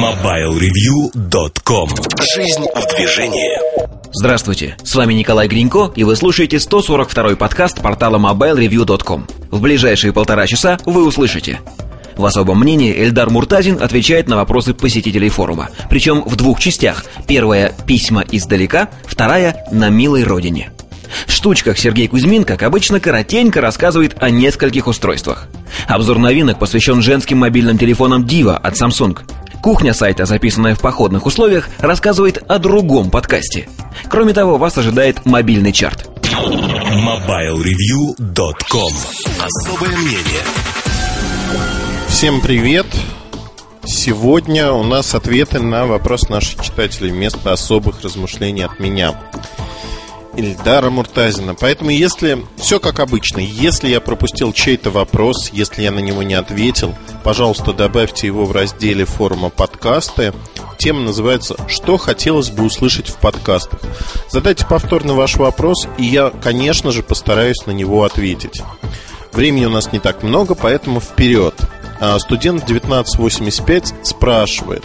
MobileReview.com Жизнь в движении Здравствуйте, с вами Николай Гринько, и вы слушаете 142-й подкаст портала MobileReview.com. В ближайшие полтора часа вы услышите в особом мнении Эльдар Муртазин отвечает на вопросы посетителей форума. Причем в двух частях. Первая – письма издалека, вторая – на милой родине. В штучках Сергей Кузьмин, как обычно, коротенько рассказывает о нескольких устройствах. Обзор новинок посвящен женским мобильным телефонам Diva от Samsung. Кухня сайта, записанная в походных условиях, рассказывает о другом подкасте. Кроме того, вас ожидает мобильный чарт. MobileReview.com Особое мнение Всем привет! Сегодня у нас ответы на вопрос наших читателей вместо особых размышлений от меня. Ильдара Муртазина. Поэтому, если все как обычно, если я пропустил чей-то вопрос, если я на него не ответил, пожалуйста, добавьте его в разделе форума подкасты. Тема называется «Что хотелось бы услышать в подкастах?». Задайте повторно ваш вопрос, и я, конечно же, постараюсь на него ответить. Времени у нас не так много, поэтому вперед. А студент 1985 спрашивает,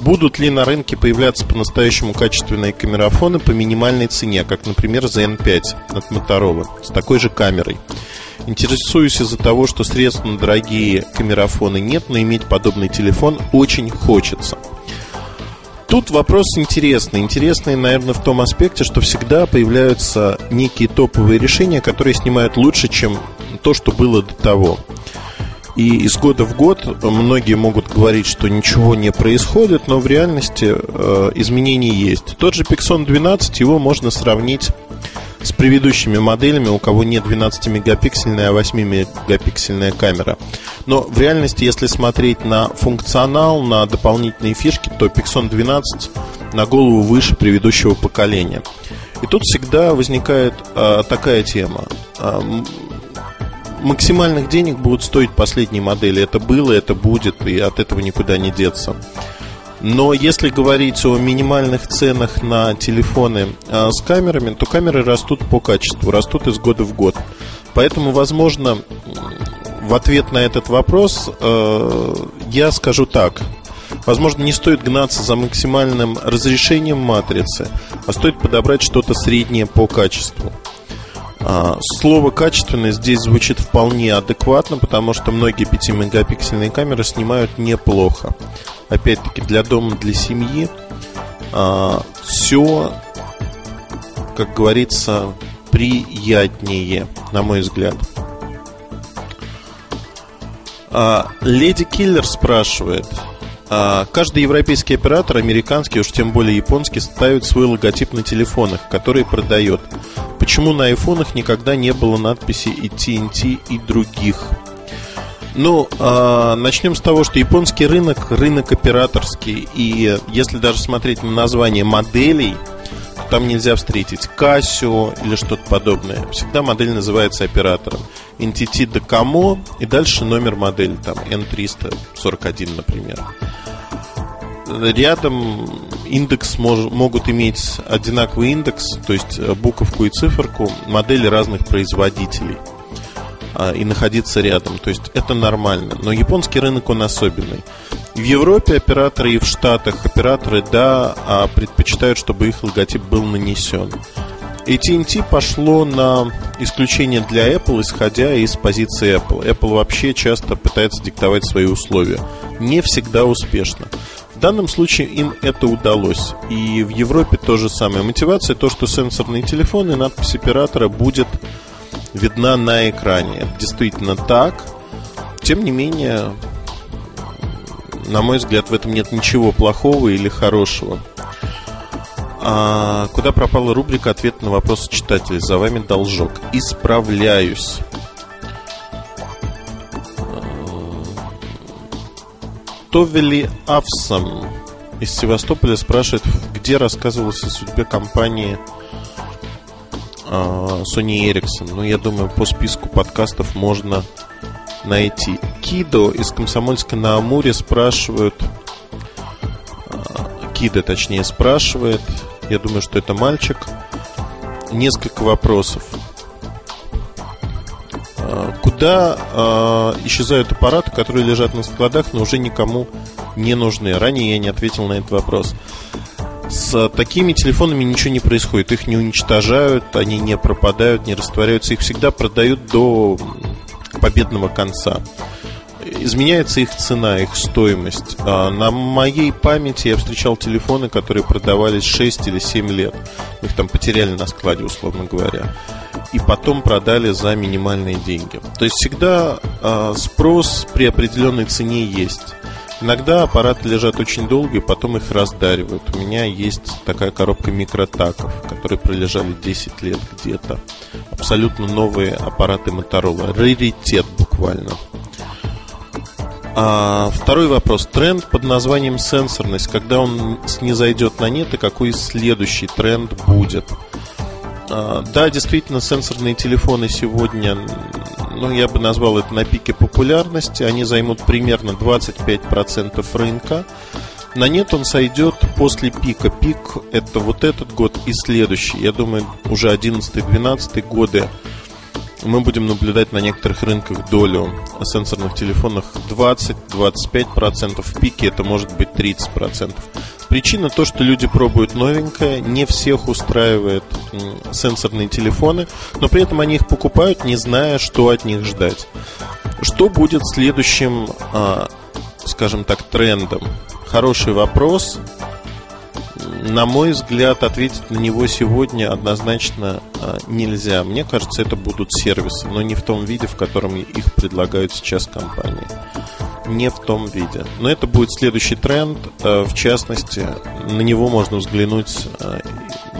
будут ли на рынке появляться по-настоящему качественные камерафоны по минимальной цене, как, например, ZN5 от Motorola с такой же камерой. Интересуюсь из-за того, что средств на дорогие камерафоны нет, но иметь подобный телефон очень хочется. Тут вопрос интересный. Интересный, наверное, в том аспекте, что всегда появляются некие топовые решения, которые снимают лучше, чем то, что было до того. И из года в год многие могут говорить, что ничего не происходит, но в реальности э, изменения есть. Тот же Pixon 12, его можно сравнить с предыдущими моделями, у кого не 12-мегапиксельная, а 8-мегапиксельная камера. Но в реальности, если смотреть на функционал, на дополнительные фишки, то Pixon 12 на голову выше предыдущего поколения. И тут всегда возникает э, такая тема. Э, максимальных денег будут стоить последние модели. Это было, это будет, и от этого никуда не деться. Но если говорить о минимальных ценах на телефоны а, с камерами, то камеры растут по качеству, растут из года в год. Поэтому, возможно, в ответ на этот вопрос э, я скажу так. Возможно, не стоит гнаться за максимальным разрешением матрицы, а стоит подобрать что-то среднее по качеству. А, слово «качественное» здесь звучит вполне адекватно, потому что многие 5-мегапиксельные камеры снимают неплохо. Опять-таки, для дома, для семьи а, все, как говорится, приятнее, на мой взгляд. А, Леди Киллер спрашивает – каждый европейский оператор, американский, уж тем более японский, ставит свой логотип на телефонах, который продает. Почему на айфонах никогда не было надписи и TNT и других? Ну, э, начнем с того, что японский рынок рынок операторский, и если даже смотреть на название моделей, там нельзя встретить Casio или что-то подобное. Всегда модель называется оператором. NTT Docomo и дальше номер модели, там N341, например. Рядом индекс мож, могут иметь одинаковый индекс, то есть э, буковку и циферку, модели разных производителей а, и находиться рядом. То есть это нормально. Но японский рынок, он особенный. В Европе операторы и в Штатах операторы, да, а предпочитают, чтобы их логотип был нанесен. AT&T пошло на исключение для Apple, исходя из позиции Apple. Apple вообще часто пытается диктовать свои условия. Не всегда успешно. В данном случае им это удалось. И в Европе то же самое. Мотивация то, что сенсорные телефоны, надпись оператора будет видна на экране. Это действительно так. Тем не менее, на мой взгляд, в этом нет ничего плохого или хорошего. А куда пропала рубрика «Ответ на вопрос читателей»? За вами должок. Исправляюсь. Товели Авсам из Севастополя спрашивает, где рассказывалось о судьбе компании а, Sony Ericsson. Ну, я думаю, по списку подкастов можно найти. Кидо из Комсомольска на Амуре спрашивают, а, Кида, точнее, спрашивает, я думаю, что это мальчик, несколько вопросов. А, куда исчезают аппараты, которые лежат на складах, но уже никому не нужны. Ранее я не ответил на этот вопрос. С такими телефонами ничего не происходит. Их не уничтожают, они не пропадают, не растворяются. Их всегда продают до победного конца. Изменяется их цена, их стоимость. А на моей памяти я встречал телефоны, которые продавались 6 или 7 лет. Их там потеряли на складе, условно говоря. И потом продали за минимальные деньги. То есть всегда а, спрос при определенной цене есть. Иногда аппараты лежат очень долго и потом их раздаривают. У меня есть такая коробка микротаков, которые пролежали 10 лет где-то. Абсолютно новые аппараты Motorola. Раритет буквально. А, второй вопрос. Тренд под названием сенсорность. Когда он снизойдет на нет и какой следующий тренд будет? А, да, действительно, сенсорные телефоны сегодня ну, я бы назвал это на пике популярности. Они займут примерно 25% рынка. На нет он сойдет после пика. Пик это вот этот год и следующий. Я думаю, уже 11-12 годы мы будем наблюдать на некоторых рынках долю сенсорных телефонов 20-25%, в пике это может быть 30%. Причина то, что люди пробуют новенькое, не всех устраивает сенсорные телефоны, но при этом они их покупают, не зная, что от них ждать. Что будет следующим, а, скажем так, трендом? Хороший вопрос на мой взгляд, ответить на него сегодня однозначно а, нельзя. Мне кажется, это будут сервисы, но не в том виде, в котором их предлагают сейчас компании. Не в том виде. Но это будет следующий тренд. А, в частности, на него можно взглянуть а,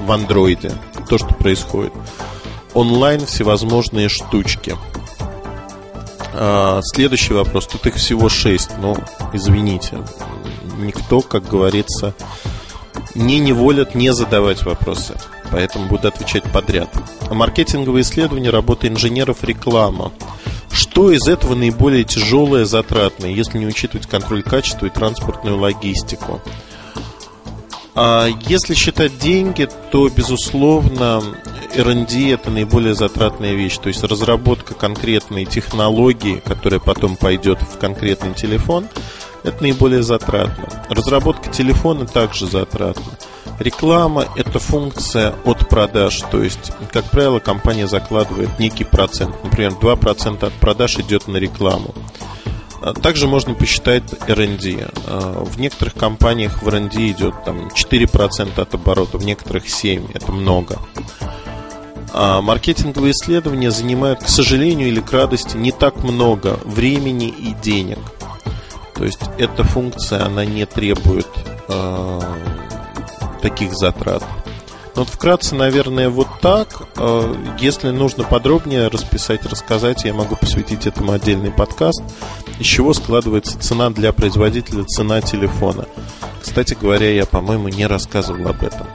в андроиде. То, что происходит. Онлайн всевозможные штучки. Следующий вопрос. Тут их всего шесть, но извините. Никто, как говорится, не неволят не задавать вопросы, поэтому буду отвечать подряд. Маркетинговые исследования, работа инженеров, реклама. Что из этого наиболее тяжелое, затратное, если не учитывать контроль качества и транспортную логистику? А если считать деньги, то, безусловно, R&D это наиболее затратная вещь. То есть разработка конкретной технологии, которая потом пойдет в конкретный телефон – это наиболее затратно. Разработка телефона также затратна. Реклама – это функция от продаж, то есть, как правило, компания закладывает некий процент. Например, 2% от продаж идет на рекламу. А, также можно посчитать R&D. А, в некоторых компаниях в R&D идет там, 4% от оборота, в некоторых 7%. Это много. А маркетинговые исследования занимают, к сожалению или к радости, не так много времени и денег – то есть эта функция, она не требует э, таких затрат. Ну, вот вкратце, наверное, вот так. Э, если нужно подробнее расписать, рассказать, я могу посвятить этому отдельный подкаст. Из чего складывается цена для производителя, цена телефона. Кстати говоря, я, по-моему, не рассказывал об этом.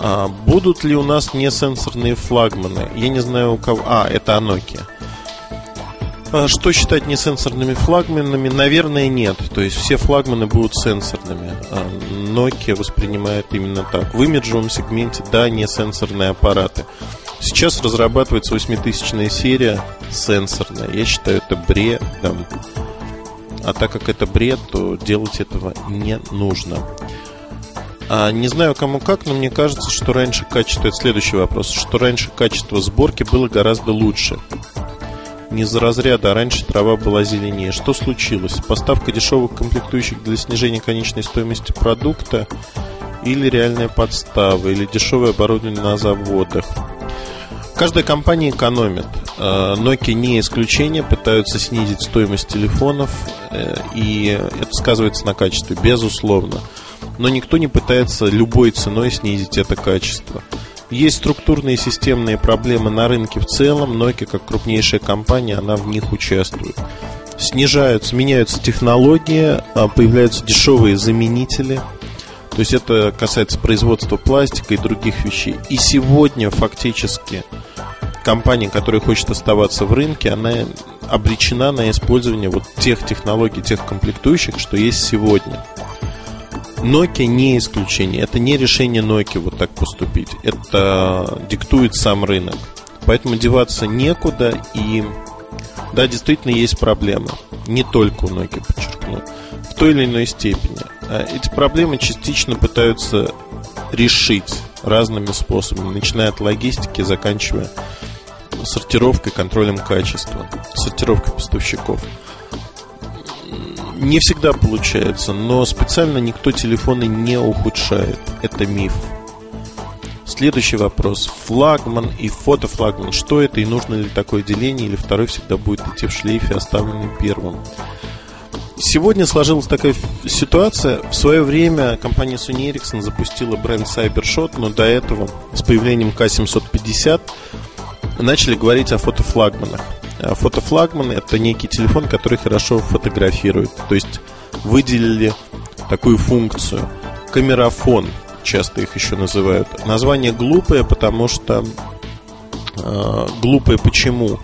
А будут ли у нас несенсорные флагманы? Я не знаю у кого. А, это Nokia. А что считать несенсорными флагманами? Наверное, нет. То есть все флагманы будут сенсорными. А Nokia воспринимает именно так. В имиджевом сегменте, да, не сенсорные аппараты. Сейчас разрабатывается 8000 серия сенсорная. Я считаю это бредом. А так как это бред, то делать этого не нужно. А, не знаю кому как, но мне кажется, что раньше качество, это следующий вопрос, что раньше качество сборки было гораздо лучше не за разряда, а раньше трава была зеленее. Что случилось? Поставка дешевых комплектующих для снижения конечной стоимости продукта или реальная подстава, или дешевое оборудование на заводах. Каждая компания экономит. Э, Nokia не исключение, пытаются снизить стоимость телефонов, э, и это сказывается на качестве, безусловно. Но никто не пытается любой ценой снизить это качество. Есть структурные и системные проблемы на рынке в целом. Nokia, как крупнейшая компания, она в них участвует. Снижаются, меняются технологии, а, появляются дешевые заменители. То есть это касается производства пластика и других вещей. И сегодня фактически компания, которая хочет оставаться в рынке, она обречена на использование вот тех технологий, тех комплектующих, что есть сегодня. Nokia не исключение. Это не решение Nokia вот так поступить. Это диктует сам рынок. Поэтому деваться некуда. И да, действительно есть проблемы. Не только у Nokia, подчеркну. В той или иной степени. А эти проблемы частично пытаются решить разными способами, начиная от логистики, заканчивая сортировкой, контролем качества, сортировкой поставщиков. Не всегда получается, но специально никто телефоны не ухудшает. Это миф. Следующий вопрос. Флагман и фотофлагман. Что это и нужно ли такое деление, или второй всегда будет идти в шлейфе, оставленный первым? Сегодня сложилась такая ситуация. В свое время компания Sony Ericsson запустила бренд CyberShot, но до этого с появлением K750 начали говорить о фотофлагманах. А фотофлагман – это некий телефон, который хорошо фотографирует. То есть выделили такую функцию. Камерафон, часто их еще называют. Название глупое, потому что... Э, глупое почему?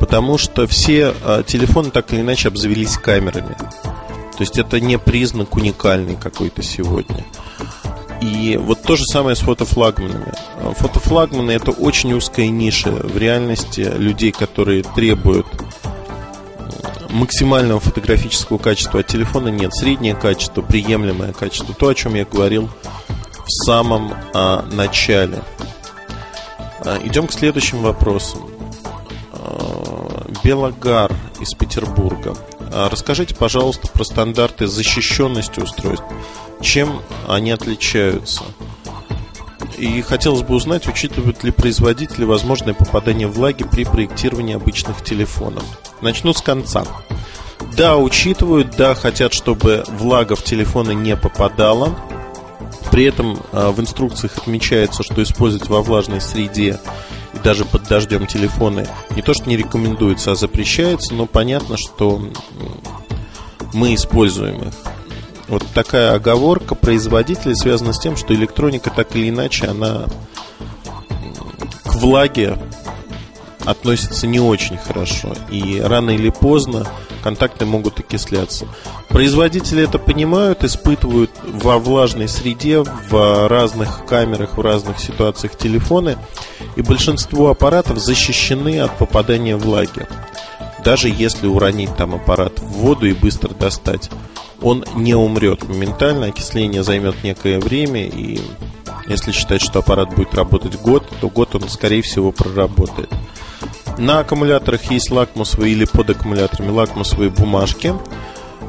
Потому что все э, телефоны так или иначе обзавелись камерами. То есть это не признак уникальный какой-то сегодня. И вот то же самое с фотофлагманами. Фотофлагманы это очень узкая ниша в реальности людей, которые требуют максимального фотографического качества от телефона нет. Среднее качество, приемлемое качество. То, о чем я говорил в самом а, начале. А, идем к следующим вопросам. А, Белогар из Петербурга. А, расскажите, пожалуйста, про стандарты защищенности устройств. Чем они отличаются? И хотелось бы узнать, учитывают ли производители возможное попадание влаги при проектировании обычных телефонов. Начну с конца. Да, учитывают, да, хотят, чтобы влага в телефоны не попадала. При этом а, в инструкциях отмечается, что использовать во влажной среде и даже под дождем телефоны не то что не рекомендуется, а запрещается, но понятно, что мы используем их. Вот такая оговорка производителей связана с тем, что электроника так или иначе, она к влаге относится не очень хорошо. И рано или поздно контакты могут окисляться. Производители это понимают, испытывают во влажной среде, в разных камерах, в разных ситуациях телефоны. И большинство аппаратов защищены от попадания влаги. Даже если уронить там аппарат в воду и быстро достать он не умрет моментально, окисление займет некое время, и если считать, что аппарат будет работать год, то год он, скорее всего, проработает. На аккумуляторах есть лакмусовые или под аккумуляторами лакмусовые бумажки.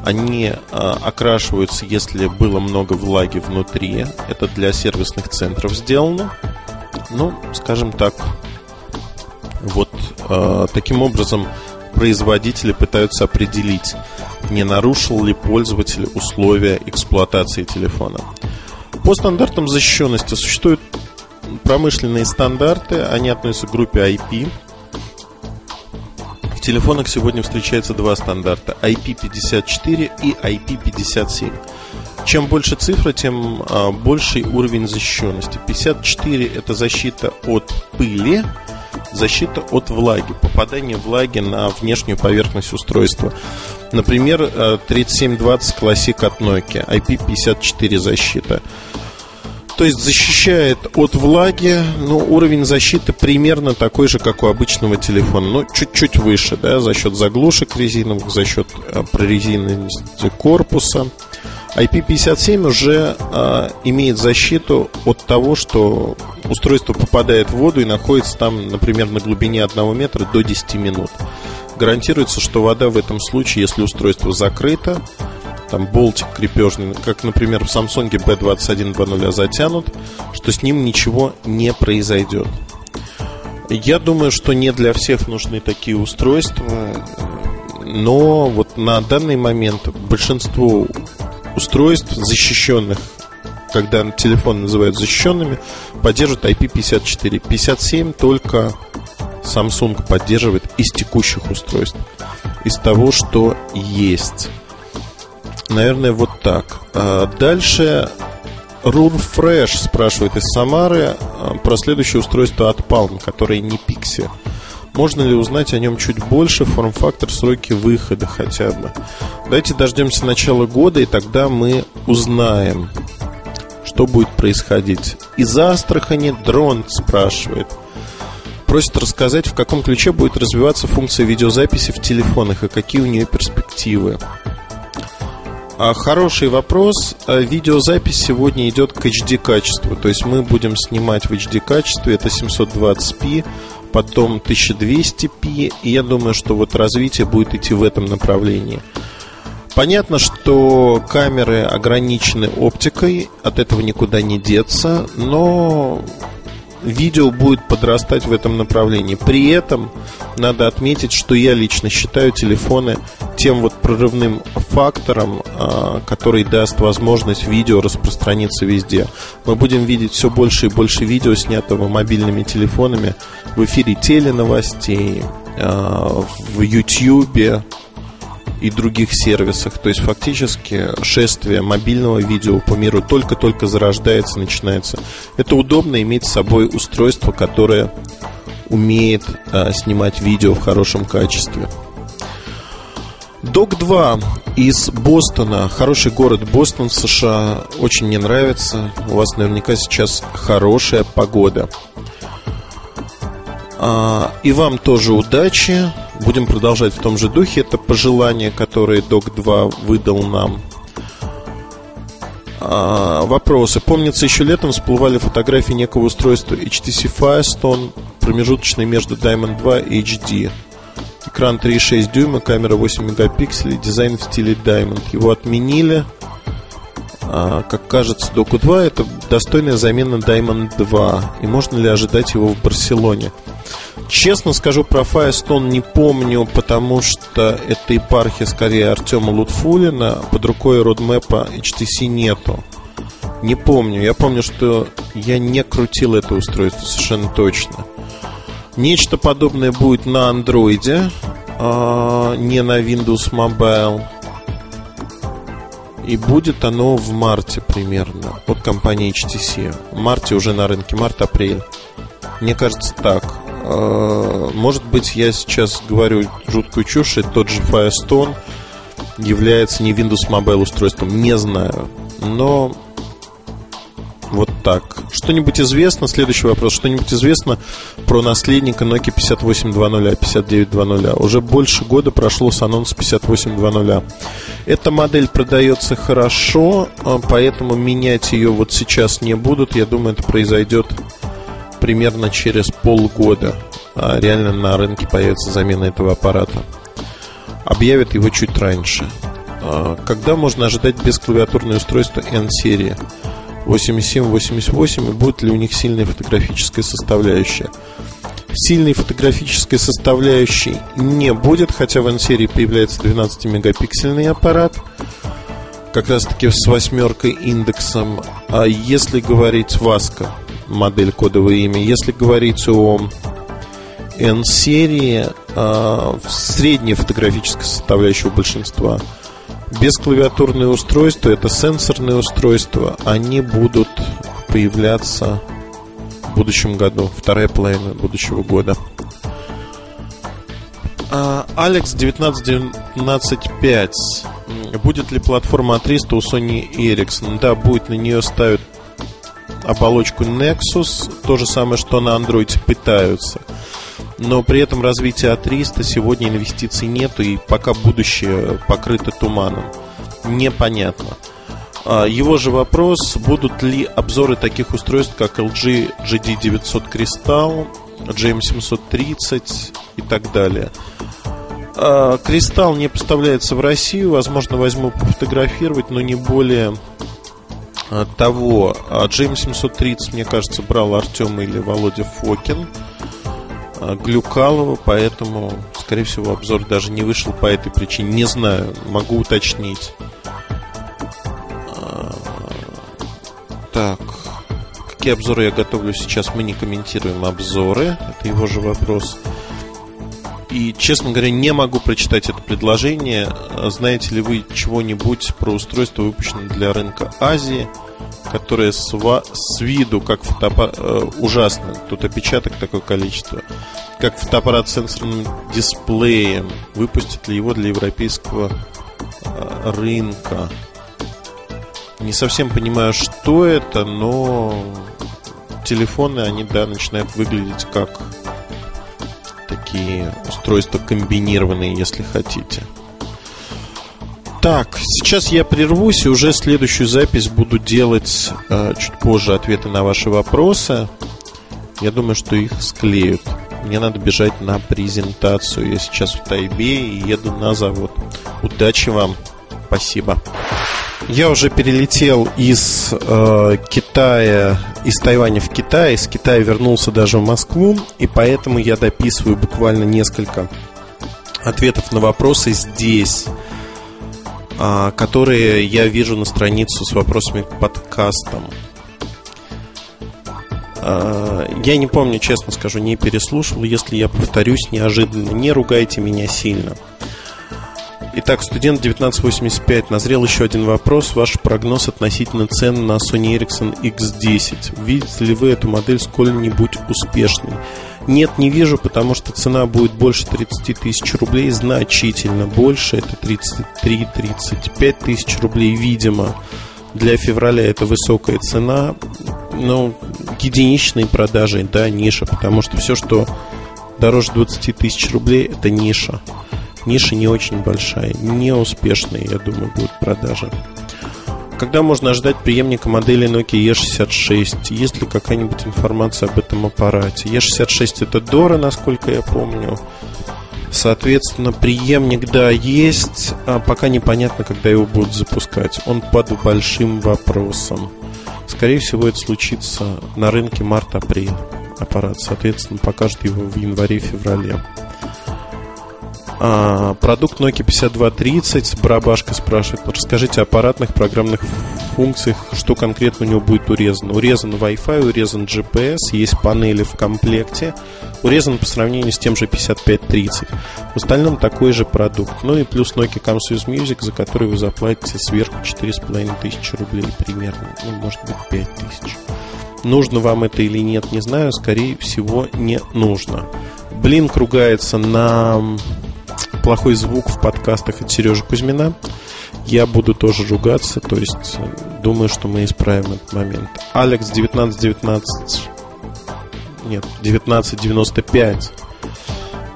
Они а, окрашиваются, если было много влаги внутри. Это для сервисных центров сделано. Ну, скажем так, вот а, таким образом производители пытаются определить, не нарушил ли пользователь условия эксплуатации телефона. По стандартам защищенности существуют промышленные стандарты, они относятся к группе IP. Телефонах сегодня встречается два стандарта IP54 и IP57. Чем больше цифра, тем а, больший уровень защищенности. 54 это защита от пыли, защита от влаги, попадание влаги на внешнюю поверхность устройства. Например, 3720 э, Classic от Nokia, IP54 защита. То есть защищает от влаги, ну, уровень защиты примерно такой же, как у обычного телефона, но чуть-чуть выше, да, за счет заглушек резиновых, за счет э, прорезиненности корпуса. IP57 уже э, имеет защиту от того, что устройство попадает в воду и находится там, например, на глубине 1 метра до 10 минут. Гарантируется, что вода в этом случае, если устройство закрыто, там болтик крепежный, как, например, в Samsung B2120 затянут, что с ним ничего не произойдет. Я думаю, что не для всех нужны такие устройства, но вот на данный момент большинство устройств защищенных когда телефон называют защищенными, поддерживают IP54. 57 только Samsung поддерживает из текущих устройств, из того, что есть. Наверное, вот так. А дальше Rurfresh спрашивает из Самары а, про следующее устройство от Palm, которое не Pixie. Можно ли узнать о нем чуть больше, форм-фактор, сроки выхода хотя бы? Давайте дождемся начала года, и тогда мы узнаем, что будет происходить. Из Астрахани дрон спрашивает. Просит рассказать, в каком ключе будет развиваться функция видеозаписи в телефонах и какие у нее перспективы. А, хороший вопрос. А, видеозапись сегодня идет к HD качеству. То есть мы будем снимать в HD качестве. Это 720p, потом 1200p. И я думаю, что вот развитие будет идти в этом направлении. Понятно, что камеры ограничены оптикой, от этого никуда не деться, но видео будет подрастать в этом направлении. При этом надо отметить, что я лично считаю телефоны тем вот прорывным фактором, а, который даст возможность видео распространиться везде. Мы будем видеть все больше и больше видео, снятого мобильными телефонами в эфире теленовостей, а, в YouTube, и других сервисах. То есть фактически шествие мобильного видео по миру только-только зарождается, начинается. Это удобно иметь с собой устройство, которое умеет а, снимать видео в хорошем качестве. Док 2 из Бостона. Хороший город Бостон, США. Очень мне нравится. У вас наверняка сейчас хорошая погода. А, и вам тоже удачи. Будем продолжать в том же духе. Это пожелание, которое Док 2 выдал нам. А, вопросы. Помнится, еще летом всплывали фотографии некого устройства HTC Firestone, промежуточный между Diamond 2 и HD. Экран 3,6 дюйма, камера 8 мегапикселей, дизайн в стиле Diamond. Его отменили. А, как кажется, Доку 2 это достойная замена Diamond 2. И можно ли ожидать его в Барселоне? Честно скажу, про Firestone не помню, потому что это епархия скорее Артема Лутфулина. Под рукой родмэпа HTC нету. Не помню. Я помню, что я не крутил это устройство совершенно точно. Нечто подобное будет на андроиде, не на Windows Mobile. И будет оно в марте примерно от компании HTC. В марте уже на рынке, март-апрель. Мне кажется так. А, может быть, я сейчас говорю жуткую чушь, и тот же Firestone является не Windows Mobile устройством, не знаю. Но вот так. Что-нибудь известно? Следующий вопрос. Что-нибудь известно про наследника Nokia 5820, 5920? Уже больше года прошло с анонса 5820. Эта модель продается хорошо, а поэтому менять ее вот сейчас не будут. Я думаю, это произойдет примерно через полгода а реально на рынке появится замена этого аппарата. Объявят его чуть раньше. А когда можно ожидать бесклавиатурное устройство N-серии? 87-88 и будет ли у них сильная фотографическая составляющая? Сильной фотографической составляющей не будет, хотя в N-серии появляется 12-мегапиксельный аппарат, как раз таки с восьмеркой индексом. А если говорить Васка, модель кодовое имя. Если говорить о N-серии, э, средняя фотографическая составляющая у большинства. Бесклавиатурные устройства, это сенсорные устройства, они будут появляться в будущем году, вторая половина будущего года. А, Алекс 19.19.5 Будет ли платформа A300 у Sony Ericsson? Да, будет, на нее ставят оболочку Nexus, то же самое, что на Android пытаются. Но при этом развития А300 сегодня инвестиций нету, и пока будущее покрыто туманом. Непонятно. А, его же вопрос, будут ли обзоры таких устройств, как LG GD900 Crystal, GM730 и так далее. А, Кристалл не поставляется в Россию, возможно, возьму пофотографировать, но не более Э, того. А GM730, мне кажется, брал Артем или Володя Фокин. Глюкалова, поэтому, скорее всего, обзор даже не вышел по этой причине. Не знаю, могу уточнить. Так, какие обзоры я готовлю сейчас, мы не комментируем обзоры. Это его же вопрос. И, честно говоря, не могу прочитать это предложение. Знаете ли вы чего-нибудь про устройство, выпущенное для рынка Азии, которое с, с виду как фотоаппарат... Э, ужасно, тут опечаток такое количество, как фотоаппарат с сенсорным дисплеем. Выпустит ли его для европейского э, рынка? Не совсем понимаю, что это, но телефоны, они, да, начинают выглядеть как такие устройства комбинированные, если хотите. Так, сейчас я прервусь и уже следующую запись буду делать э, чуть позже ответы на ваши вопросы. Я думаю, что их склеют. Мне надо бежать на презентацию. Я сейчас в Тайбе и еду на завод. Удачи вам. Спасибо. Я уже перелетел из э, Китая, из Тайваня в Китай, из Китая вернулся даже в Москву, и поэтому я дописываю буквально несколько ответов на вопросы здесь, э, которые я вижу на страницу с вопросами к подкастам. Э, я не помню, честно скажу, не переслушал. Если я повторюсь неожиданно, не ругайте меня сильно. Итак, студент 1985. Назрел еще один вопрос. Ваш прогноз относительно цен на Sony Ericsson X10. Видите ли вы эту модель сколь-нибудь успешной? Нет, не вижу, потому что цена будет больше 30 тысяч рублей, значительно больше. Это 33-35 тысяч рублей, видимо. Для февраля это высокая цена. Но единичные продажи, да, ниша, потому что все, что дороже 20 тысяч рублей, это ниша ниша не очень большая, не успешная, я думаю, будет продажа. Когда можно ожидать преемника модели Nokia E66? Есть ли какая-нибудь информация об этом аппарате? E66 это Dora, насколько я помню. Соответственно, преемник, да, есть, а пока непонятно, когда его будут запускать. Он под большим вопросом. Скорее всего, это случится на рынке март-апрель. Аппарат, соответственно, покажет его в январе-феврале. А, продукт Nokia 5230. Барабашка спрашивает. Расскажите о аппаратных программных функциях, что конкретно у него будет урезано. Урезан Wi-Fi, урезан GPS, есть панели в комплекте. Урезан по сравнению с тем же 5530. В остальном такой же продукт. Ну и плюс Nokia Comsys Music, за который вы заплатите сверху 4500 рублей примерно. Ну, может быть, 5000. Нужно вам это или нет, не знаю. Скорее всего, не нужно. Блин ругается на плохой звук в подкастах от Сережи Кузьмина. Я буду тоже ругаться, то есть э, думаю, что мы исправим этот момент. Алекс 1919 нет, 1995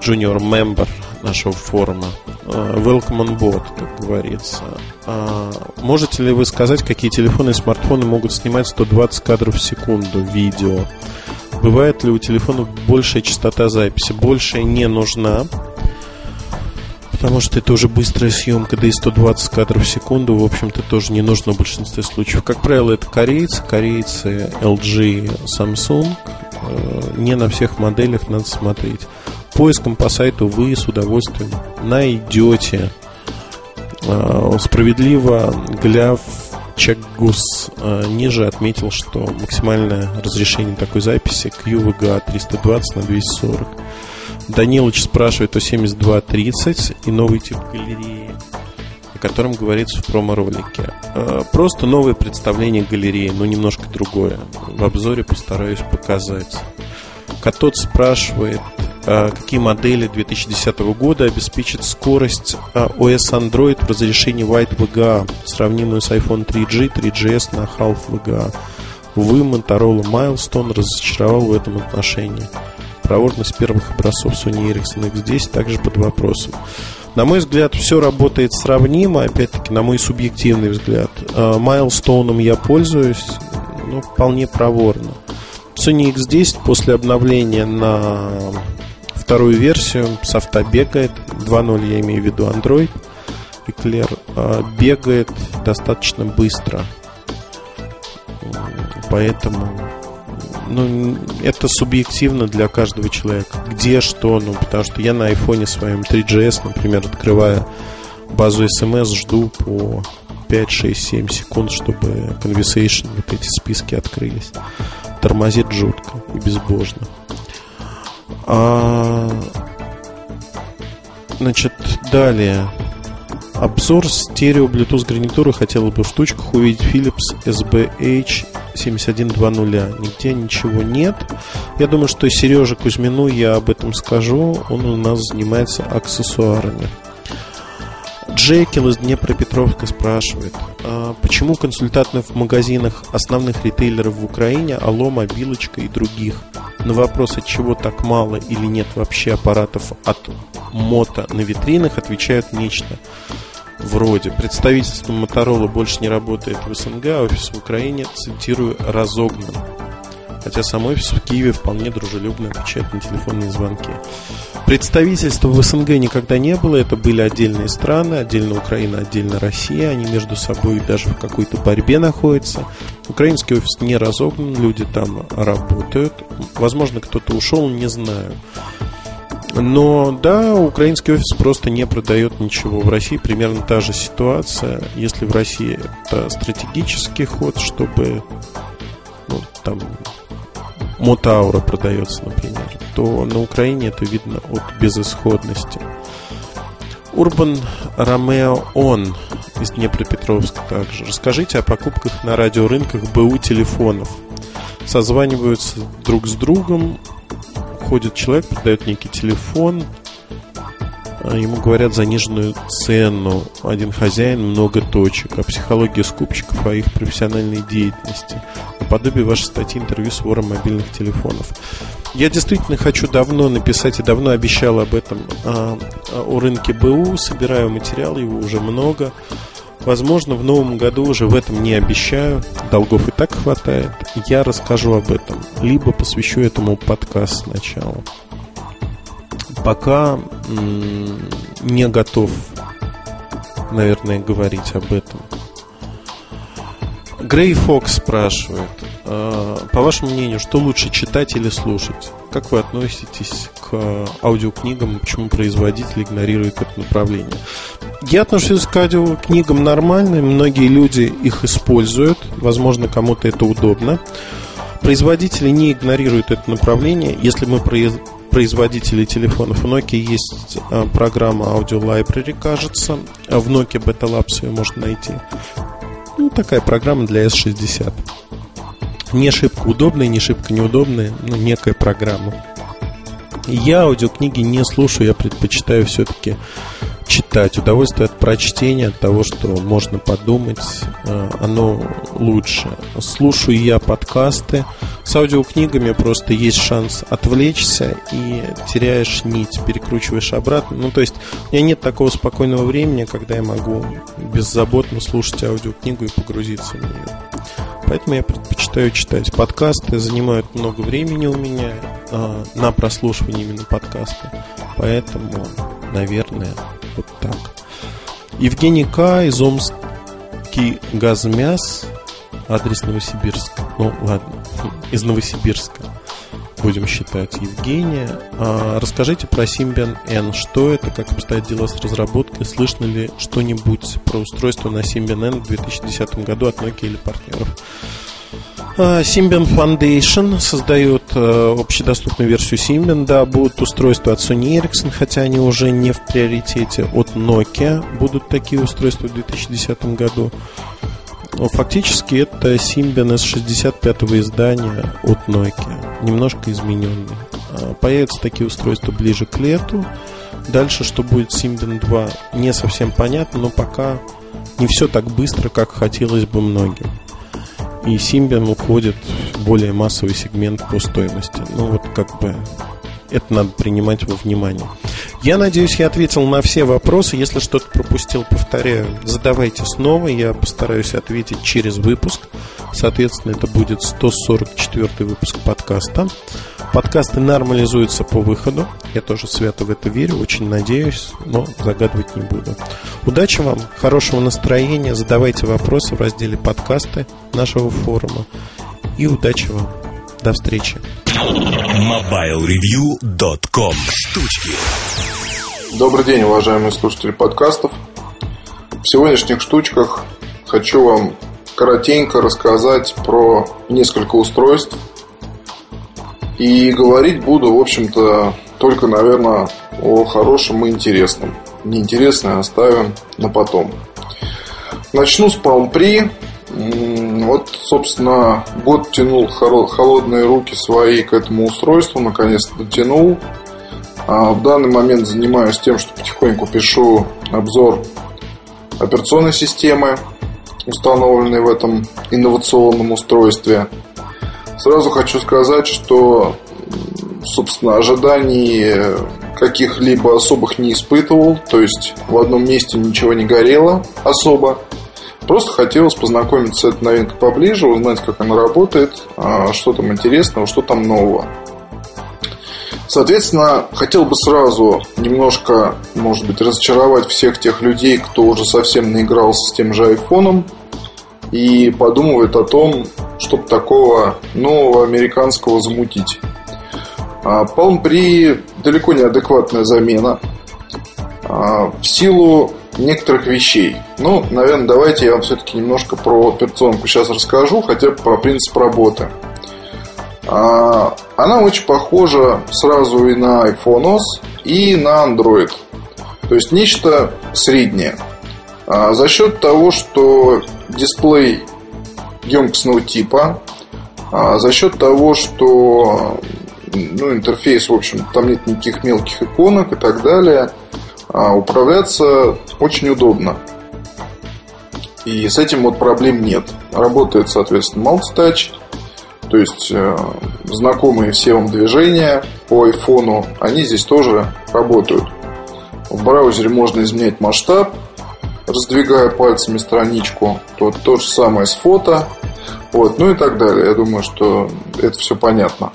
junior member нашего форума. Э, welcome on board, как говорится. А, можете ли вы сказать, какие телефоны и смартфоны могут снимать 120 кадров в секунду видео? Бывает ли у телефонов большая частота записи? Большая не нужна потому что это уже быстрая съемка, да и 120 кадров в секунду, в общем-то, тоже не нужно в большинстве случаев. Как правило, это корейцы, корейцы LG, Samsung. Э, не на всех моделях надо смотреть. Поиском по сайту вы с удовольствием найдете. Э, справедливо Гляв Чекгус э, ниже отметил, что максимальное разрешение такой записи QVGA 320 на 240 Данилович спрашивает о 7230 и новый тип галереи, о котором говорится в промо-ролике. Э, просто новое представление галереи, но немножко другое. В обзоре постараюсь показать. Катот спрашивает, э, какие модели 2010 года обеспечат скорость OS э, Android в разрешении White VGA, сравнимую с iPhone 3G, 3GS на Half VGA. Увы, Motorola Milestone разочаровал в этом отношении проворность первых образцов Sony Ericsson X10 также под вопросом. На мой взгляд, все работает сравнимо, опять-таки, на мой субъективный взгляд. Майлстоуном я пользуюсь, ну, вполне проворно. Sony X10 после обновления на вторую версию софта бегает. 2.0 я имею в виду Android. Эклер бегает достаточно быстро. Поэтому ну, это субъективно для каждого человека. Где что, ну, потому что я на айфоне своем 3GS, например, открывая базу SMS, жду по 5, 6, 7 секунд, чтобы conversation, вот эти списки открылись. Тормозит жутко и безбожно. А, значит, далее. Обзор стерео Bluetooth гарнитуры хотела бы в штучках увидеть Philips SBH 7120. Нигде ничего нет. Я думаю, что Сереже Кузьмину я об этом скажу. Он у нас занимается аксессуарами. Джекил из Днепропетровска спрашивает, а почему консультанты в магазинах основных ритейлеров в Украине, Алло, Мобилочка и других, на вопрос, от чего так мало или нет вообще аппаратов от мото на витринах, отвечают нечто. Вроде представительство Моторола больше не работает в СНГ, а офис в Украине, цитирую, разогнан. Хотя сам офис в Киеве вполне дружелюбно отвечает на телефонные звонки. Представительства в СНГ никогда не было, это были отдельные страны, отдельно Украина, отдельно Россия, они между собой даже в какой-то борьбе находятся. Украинский офис не разогнан, люди там работают. Возможно, кто-то ушел, не знаю. Но да, украинский офис просто не продает ничего. В России примерно та же ситуация. Если в России это стратегический ход, чтобы ну, там Мотаура продается, например, то на Украине это видно от безысходности. Урбан Ромео Он из Днепропетровска также. Расскажите о покупках на радиорынках БУ телефонов. Созваниваются друг с другом, ходит человек, продает некий телефон, а ему говорят заниженную цену, один хозяин, много точек, о психологии скупщиков, о их профессиональной деятельности, наподобие вашей статьи интервью с вором мобильных телефонов. Я действительно хочу давно написать и давно обещал об этом. А, а, о рынке БУ, собираю материал, его уже много. Возможно, в новом году уже в этом не обещаю. Долгов и так хватает. Я расскажу об этом. Либо посвящу этому подкаст сначала. Пока не готов, наверное, говорить об этом. Грей Фокс спрашивает, «А, по вашему мнению, что лучше читать или слушать? Как вы относитесь к аудиокнигам? Почему производитель игнорирует это направление? Я отношусь к аудиокнигам нормально. Многие люди их используют. Возможно, кому-то это удобно. Производители не игнорируют это направление. Если мы производители телефонов. У Nokia есть а, программа Audio Library, кажется. В Nokia Beta Labs ее можно найти. Ну, такая программа для S60. Не шибко удобная, не шибко неудобная, но некая программа. Я аудиокниги не слушаю, я предпочитаю все-таки читать. Удовольствие от прочтения, от того, что можно подумать, э, оно лучше. Слушаю я подкасты. С аудиокнигами просто есть шанс отвлечься и теряешь нить, перекручиваешь обратно. Ну, то есть у меня нет такого спокойного времени, когда я могу беззаботно слушать аудиокнигу и погрузиться в нее. Поэтому я предпочитаю читать. Подкасты занимают много времени у меня э, на прослушивание именно подкаста. Поэтому, наверное, вот так. Евгений К. из Омский газмяс. Адрес Новосибирск. Ну, ладно, из Новосибирска. Будем считать Евгения. А, расскажите про Symbian N. Что это, как обстоят дела с разработкой? Слышно ли что-нибудь про устройство на Symbian N в 2010 году от Nokia или партнеров? А, Symbian Foundation создает э, общедоступную версию Symbian. Да, будут устройства от Sony Ericsson, хотя они уже не в приоритете. От Nokia будут такие устройства в 2010 году. Но фактически это Symbian S65 издания от Nokia, немножко измененный. А, появятся такие устройства ближе к лету. Дальше, что будет Symbian 2, не совсем понятно, но пока не все так быстро, как хотелось бы многим и Symbian уходит в более массовый сегмент по стоимости. Ну вот как бы это надо принимать во внимание. Я надеюсь, я ответил на все вопросы. Если что-то пропустил, повторяю, задавайте снова. Я постараюсь ответить через выпуск. Соответственно, это будет 144 выпуск подкаста. Подкасты нормализуются по выходу. Я тоже свято в это верю, очень надеюсь, но загадывать не буду. Удачи вам, хорошего настроения, задавайте вопросы в разделе подкасты нашего форума. И удачи вам. До встречи. MobileReview.com Штучки Добрый день, уважаемые слушатели подкастов. В сегодняшних штучках хочу вам коротенько рассказать про несколько устройств, и говорить буду, в общем-то, только, наверное, о хорошем и интересном. Неинтересное оставим на потом. Начну с Palm Вот, собственно, год тянул холодные руки свои к этому устройству, наконец-то дотянул. А в данный момент занимаюсь тем, что потихоньку пишу обзор операционной системы, установленной в этом инновационном устройстве – Сразу хочу сказать, что, собственно, ожиданий каких-либо особых не испытывал, то есть в одном месте ничего не горело особо. Просто хотелось познакомиться с этой новинкой поближе, узнать, как она работает, а, что там интересного, что там нового. Соответственно, хотел бы сразу немножко, может быть, разочаровать всех тех людей, кто уже совсем наигрался с тем же айфоном и подумывает о том, чтобы такого нового американского замутить. А Palm Pre далеко не адекватная замена а, в силу некоторых вещей. Ну, наверное, давайте я вам все-таки немножко про операционку сейчас расскажу, хотя бы про принцип работы. А, она очень похожа сразу и на iPhone OS, и на Android. То есть нечто среднее. А, за счет того, что дисплей емкостного типа, а, за счет того, что ну, интерфейс, в общем, там нет никаких мелких иконок и так далее, а, управляться очень удобно. И с этим вот проблем нет. Работает, соответственно, Multitouch, то есть э, знакомые все вам движения по айфону, они здесь тоже работают. В браузере можно изменять масштаб, раздвигая пальцами страничку. То, то же самое с фото. Вот, ну и так далее. Я думаю, что это все понятно.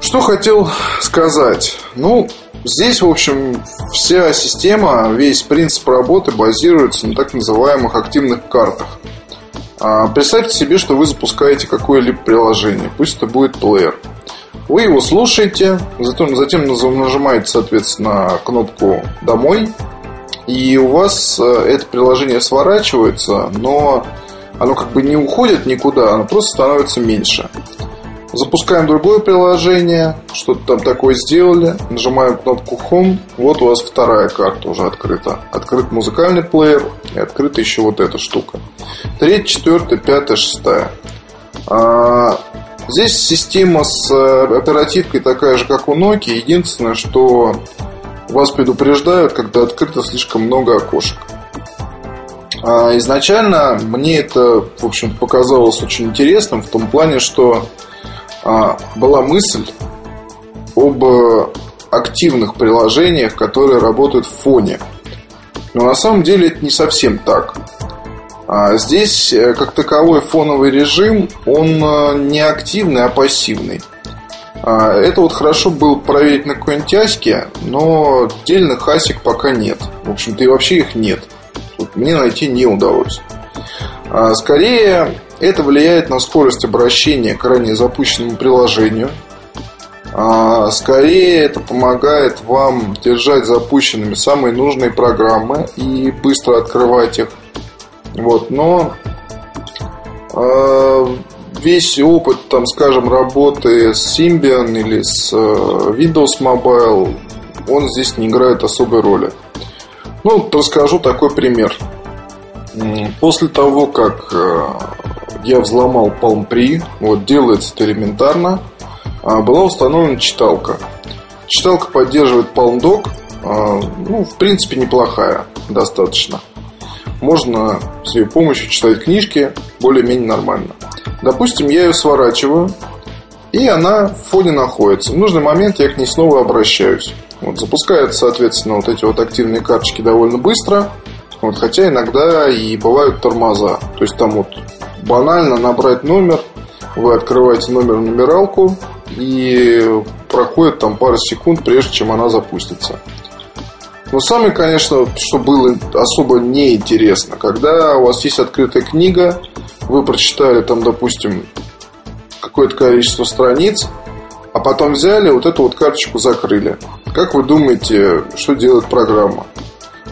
Что хотел сказать? Ну, здесь, в общем, вся система, весь принцип работы базируется на так называемых активных картах. А, представьте себе, что вы запускаете какое-либо приложение. Пусть это будет плеер. Вы его слушаете, затем, затем нажимаете, соответственно, кнопку «Домой», и у вас э, это приложение сворачивается, но оно как бы не уходит никуда, оно просто становится меньше. Запускаем другое приложение, что-то там такое сделали, нажимаем кнопку Home, вот у вас вторая карта уже открыта. Открыт музыкальный плеер и открыта еще вот эта штука. Третья, четвертая, пятая, шестая. А, здесь система с э, оперативкой такая же, как у Nokia. Единственное, что вас предупреждают, когда открыто слишком много окошек. А изначально мне это, в общем, показалось очень интересным в том плане, что была мысль об э, активных приложениях, которые работают в фоне. Но на самом деле это не совсем так. А здесь, э, как таковой фоновый режим, он э, не активный, а пассивный. А, это вот хорошо было проверить на какой-нибудь аське, но отдельных асик пока нет. В общем-то и вообще их нет. Мне найти не удалось. А, скорее, это влияет на скорость обращения к ранее запущенному приложению. А, скорее, это помогает вам держать запущенными самые нужные программы и быстро открывать их. Вот, но весь опыт, там, скажем, работы с Symbian или с э, Windows Mobile, он здесь не играет особой роли. Ну, расскажу такой пример. После того, как э, я взломал Palm Pre, вот делается это элементарно, а, была установлена читалка. Читалка поддерживает Palm Dock, а, ну, в принципе, неплохая, достаточно. Можно с ее помощью читать книжки более-менее нормально. Допустим, я ее сворачиваю, и она в фоне находится. В нужный момент я к ней снова обращаюсь. Вот, запускаются, соответственно, вот эти вот активные карточки довольно быстро. Вот, хотя иногда и бывают тормоза. То есть там вот банально набрать номер, вы открываете номер нумералку и проходит там пару секунд, прежде чем она запустится. Но самое, конечно, что было особо неинтересно, когда у вас есть открытая книга, вы прочитали там, допустим, какое-то количество страниц, а потом взяли вот эту вот карточку закрыли. Как вы думаете, что делает программа?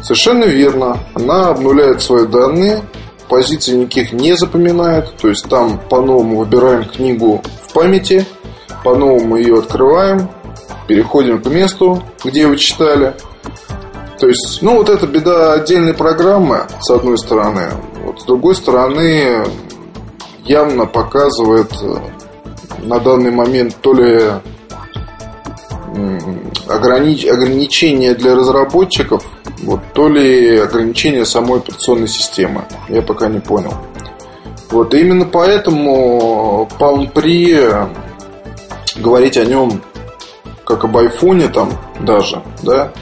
Совершенно верно. Она обнуляет свои данные, позиций никаких не запоминает. То есть там по-новому выбираем книгу в памяти, по-новому ее открываем, переходим к месту, где вы читали – то есть, ну, вот это беда отдельной программы, с одной стороны. Вот, с другой стороны, явно показывает э, на данный момент то ли огранич... ограничения для разработчиков, вот, то ли ограничения самой операционной системы. Я пока не понял. Вот, именно поэтому Palm Pre говорить о нем как об айфоне там даже, да,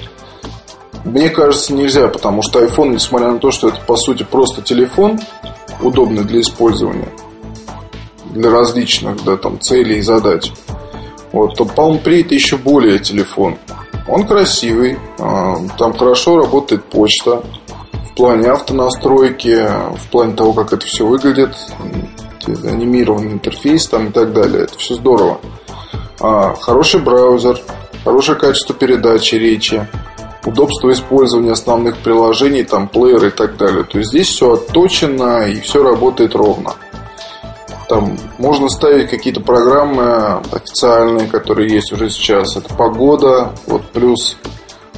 мне кажется, нельзя, потому что iPhone, несмотря на то, что это по сути просто телефон, удобный для использования, для различных да, там, целей и задач, вот, то Palm Pre это еще более телефон. Он красивый, а, там хорошо работает почта, в плане автонастройки, в плане того, как это все выглядит, анимированный интерфейс там и так далее. Это все здорово. А, хороший браузер, хорошее качество передачи речи, удобство использования основных приложений, там плеер и так далее. То есть здесь все отточено и все работает ровно. Там можно ставить какие-то программы официальные, которые есть уже сейчас. Это погода, вот плюс,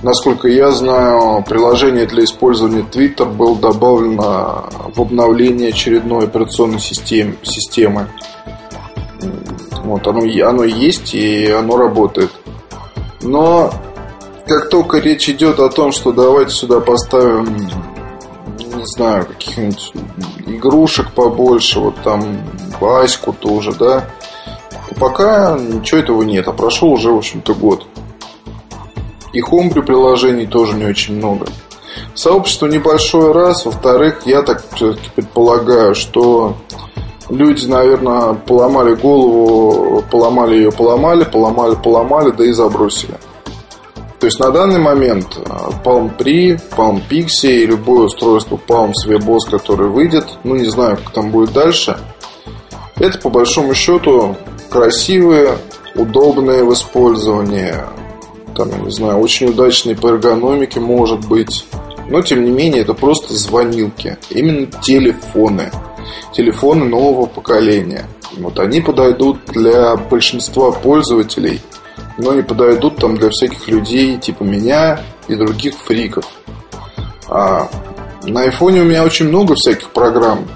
насколько я знаю, приложение для использования Twitter было добавлено в обновление очередной операционной системы. системы. Вот оно, оно есть и оно работает. Но как только речь идет о том, что давайте сюда поставим, не знаю, каких-нибудь игрушек побольше, вот там Ваську тоже, да, то пока ничего этого нет, а прошел уже, в общем-то, год. И хомбрю приложений тоже не очень много. Сообщество небольшое раз, во-вторых, я так предполагаю, что люди, наверное, поломали голову, поломали ее, поломали, поломали, поломали, да и забросили. То есть на данный момент э, Palm Pre, Palm Pixie и любое устройство Palm Swebos, которое выйдет, ну не знаю, как там будет дальше, это по большому счету красивые, удобные в использовании, там, я не знаю, очень удачные по эргономике может быть. Но, тем не менее, это просто звонилки. Именно телефоны. Телефоны нового поколения. Вот они подойдут для большинства пользователей – но не подойдут там для всяких людей типа меня и других фриков. А на айфоне у меня очень много всяких программ.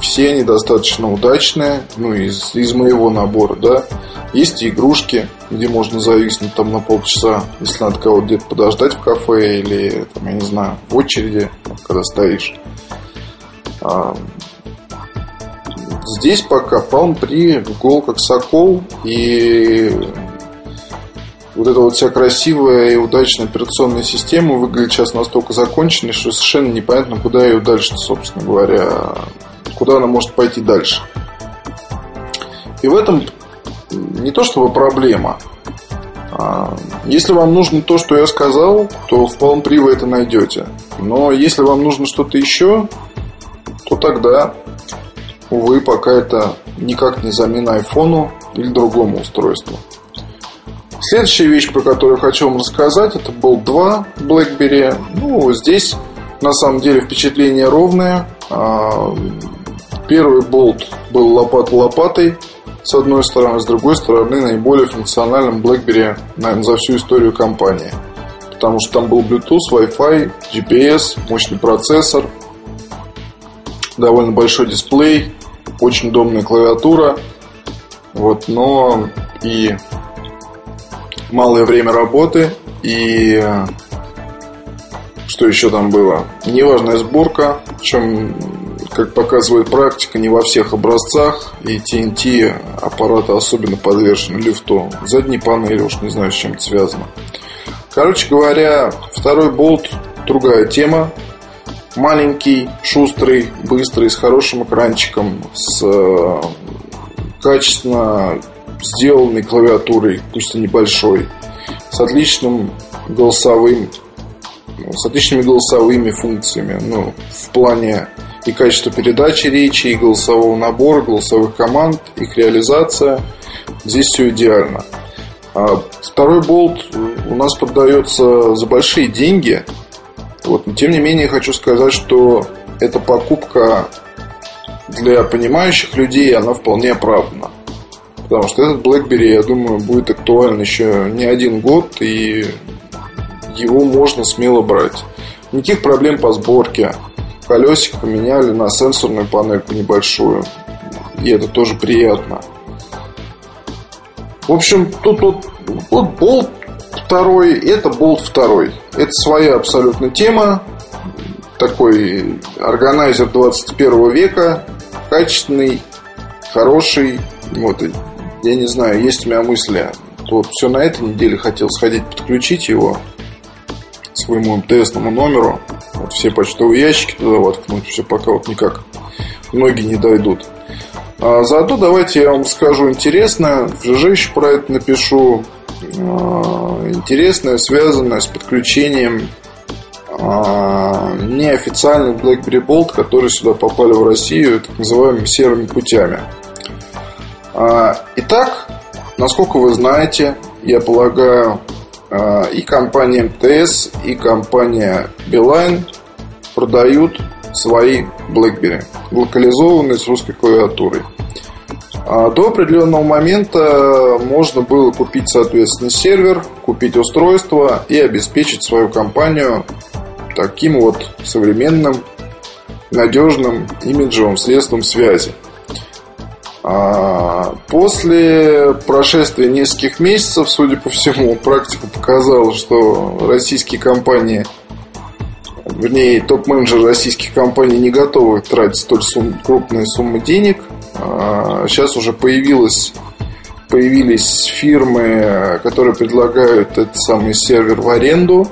Все они достаточно удачные, ну, из, из моего набора, да. Есть и игрушки, где можно зависнуть там на полчаса, если надо кого-то где-то подождать в кафе или, там, я не знаю, в очереди, когда стоишь. А, здесь пока Palm при гол как сокол и вот эта вот вся красивая и удачная операционная система выглядит сейчас настолько законченной, что совершенно непонятно, куда ее дальше, собственно говоря, куда она может пойти дальше. И в этом не то чтобы проблема. А, если вам нужно то, что я сказал, то в при вы это найдете. Но если вам нужно что-то еще, то тогда, увы, пока это никак не замена айфону или другому устройству. Следующая вещь, про которую хочу вам рассказать, это Bolt 2 BlackBerry. Ну, здесь на самом деле впечатление ровное. Первый болт был лопат лопатой, с одной стороны, с другой стороны, наиболее функциональным BlackBerry, наверное, за всю историю компании. Потому что там был Bluetooth, Wi-Fi, GPS, мощный процессор, довольно большой дисплей, очень удобная клавиатура. Вот, но и малое время работы и что еще там было? Неважная сборка, причем, как показывает практика, не во всех образцах, и TNT аппараты особенно подвержены люфту. Задние панели, уж не знаю, с чем это связано. Короче говоря, второй болт другая тема. Маленький, шустрый, быстрый, с хорошим экранчиком, с э, качественно сделанной клавиатурой, пусть и небольшой, с отличным голосовым, с отличными голосовыми функциями, ну, в плане и качества передачи речи, и голосового набора, голосовых команд, их реализация. Здесь все идеально. А второй болт у нас продается за большие деньги. Вот. Но тем не менее хочу сказать, что эта покупка для понимающих людей, она вполне оправдана. Потому что этот BlackBerry, я думаю, будет актуален еще не один год, и его можно смело брать. Никаких проблем по сборке. Колесик поменяли на сенсорную панельку небольшую. И это тоже приятно. В общем, тут вот, вот болт второй, это болт второй. Это своя абсолютно тема. Такой органайзер 21 века. Качественный, хороший. Вот, я не знаю, есть у меня мысли вот все на этой неделе хотел сходить подключить его своему МТСному номеру. Вот все почтовые ящики туда воткнуть, все пока вот никак многие не дойдут. А заодно давайте я вам скажу интересное. В ЖЖ еще про это напишу. А, интересное, связанное с подключением а, неофициальных BlackBerry Bolt, которые сюда попали в Россию так называемыми серыми путями. А, итак, насколько вы знаете, я полагаю, и компания МТС, и компания Beeline продают свои BlackBerry, локализованные с русской клавиатурой. А до определенного момента можно было купить, соответственно, сервер, купить устройство и обеспечить свою компанию таким вот современным, надежным имиджевым средством связи. А после прошествия нескольких месяцев, судя по всему, практика показала, что российские компании, вернее, топ-менеджеры российских компаний не готовы тратить столь сумм, крупные суммы денег. А сейчас уже появилось, появились фирмы, которые предлагают этот самый сервер в аренду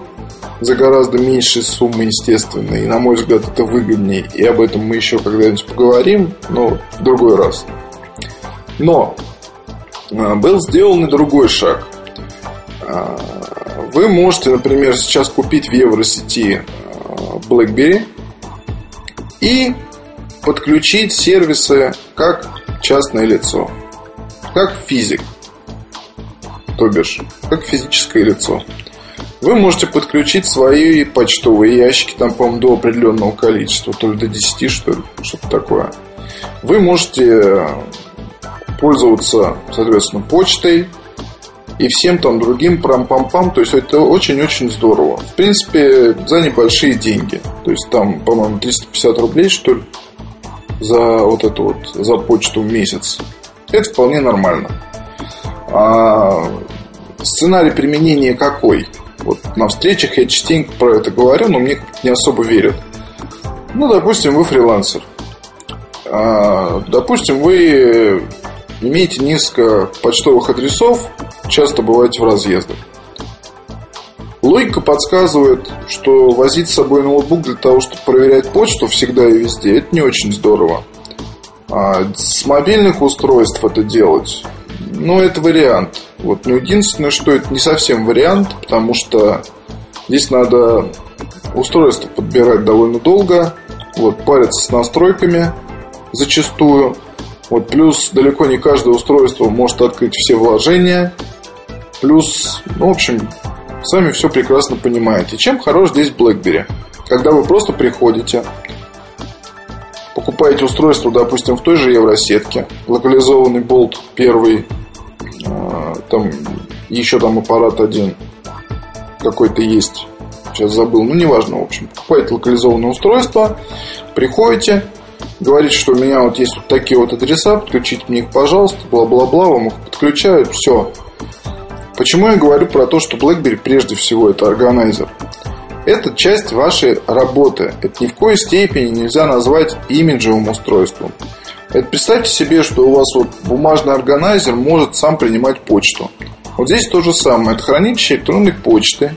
за гораздо меньшие суммы, естественно. И, на мой взгляд, это выгоднее. И об этом мы еще когда-нибудь поговорим, но в другой раз. Но а, был сделан и другой шаг. А, вы можете, например, сейчас купить в Евросети а, BlackBerry и подключить сервисы как частное лицо, как физик, то бишь, как физическое лицо. Вы можете подключить свои почтовые ящики, там, по-моему, до определенного количества, то ли до 10, что ли, что-то такое. Вы можете пользоваться, соответственно, почтой и всем там другим прам-пам-пам. То есть это очень-очень здорово. В принципе, за небольшие деньги. То есть там, по-моему, 350 рублей, что ли, за вот эту вот, за почту в месяц. Это вполне нормально. А сценарий применения какой? Вот на встречах я частенько про это говорю, но мне не особо верят. Ну, допустим, вы фрилансер. А, допустим, вы имеете несколько почтовых адресов, часто бываете в разъездах. Логика подсказывает, что возить с собой ноутбук для того, чтобы проверять почту всегда и везде, это не очень здорово. А с мобильных устройств это делать, ну, это вариант. Вот. Но единственное, что это не совсем вариант, потому что здесь надо устройство подбирать довольно долго, вот, париться с настройками зачастую. Вот, плюс далеко не каждое устройство может открыть все вложения. Плюс, ну, в общем, сами все прекрасно понимаете. Чем хорош здесь BlackBerry? Когда вы просто приходите, покупаете устройство, допустим, в той же Евросетке, локализованный болт первый, а, там еще там аппарат один какой-то есть, сейчас забыл, ну неважно, в общем, покупаете локализованное устройство, приходите, говорите, что у меня вот есть вот такие вот адреса, подключите мне их, пожалуйста, бла-бла-бла, вам их подключают, все. Почему я говорю про то, что BlackBerry прежде всего это органайзер? Это часть вашей работы. Это ни в коей степени нельзя назвать имиджевым устройством. Это представьте себе, что у вас вот бумажный органайзер может сам принимать почту. Вот здесь то же самое. Это хранилище электронной почты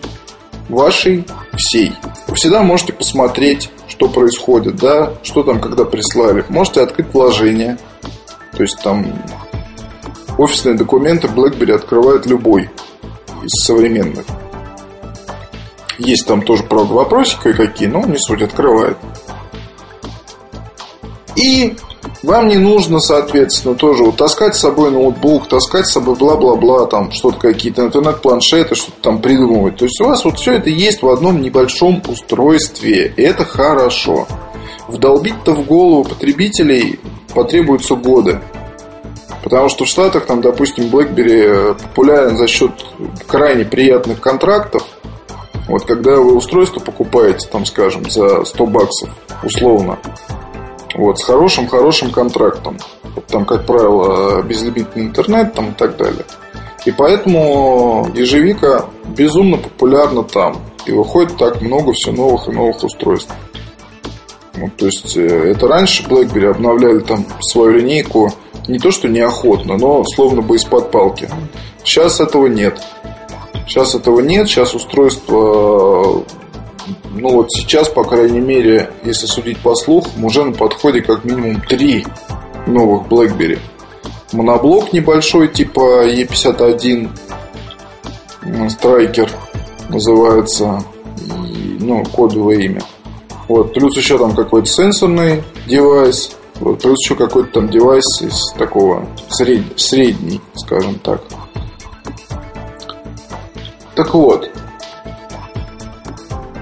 вашей всей. Вы всегда можете посмотреть, что происходит, да, что там, когда прислали. Можете открыть вложение. То есть там офисные документы BlackBerry открывает любой из современных. Есть там тоже, правда, вопросики кое-какие, но не суть, открывает. И вам не нужно, соответственно, тоже вот таскать с собой ноутбук, таскать с собой бла-бла-бла, там что-то какие-то интернет-планшеты, что-то там придумывать. То есть у вас вот все это есть в одном небольшом устройстве. И это хорошо. Вдолбить-то в голову потребителей потребуются годы. Потому что в Штатах, там, допустим, BlackBerry популярен за счет крайне приятных контрактов. Вот когда вы устройство покупаете, там, скажем, за 100 баксов, условно, вот, с хорошим-хорошим контрактом. Там, как правило, безлимитный интернет там, и так далее. И поэтому ежевика безумно популярна там. И выходит так много все новых и новых устройств. Вот, то есть, э, это раньше BlackBerry обновляли там свою линейку не то, что неохотно, но словно бы из-под палки. Сейчас этого нет. Сейчас этого нет, сейчас устройство ну вот сейчас, по крайней мере, если судить по слухам, уже на подходе как минимум три новых BlackBerry. Моноблок небольшой, типа E51 Striker называется, и, ну, кодовое имя. Вот, плюс еще там какой-то сенсорный девайс, вот, плюс еще какой-то там девайс из такого сред... средний, скажем так. Так вот,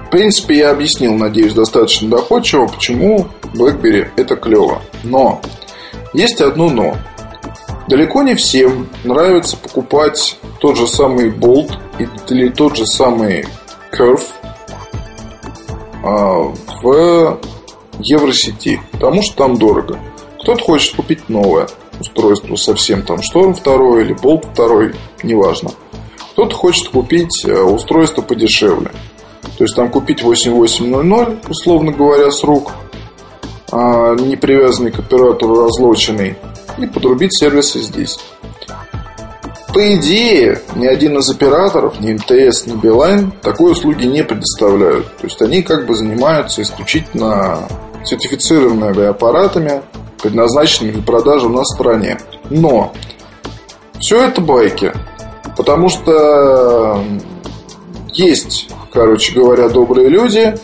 в принципе, я объяснил, надеюсь, достаточно доходчиво, почему BlackBerry это клево. Но есть одно но. Далеко не всем нравится покупать тот же самый Bolt или тот же самый Curve а, в Евросети, потому что там дорого. Кто-то хочет купить новое устройство совсем, там Storm 2 или Bolt 2, неважно. Кто-то хочет купить э, устройство подешевле. То есть там купить 8800, условно говоря, с рук, а, не привязанный к оператору, разлоченный, и подрубить сервисы здесь. По идее, ни один из операторов, ни МТС, ни Билайн такой услуги не предоставляют. То есть они как бы занимаются исключительно сертифицированными аппаратами, предназначенными для продажи на стране. Но все это байки. Потому что есть короче говоря, добрые люди.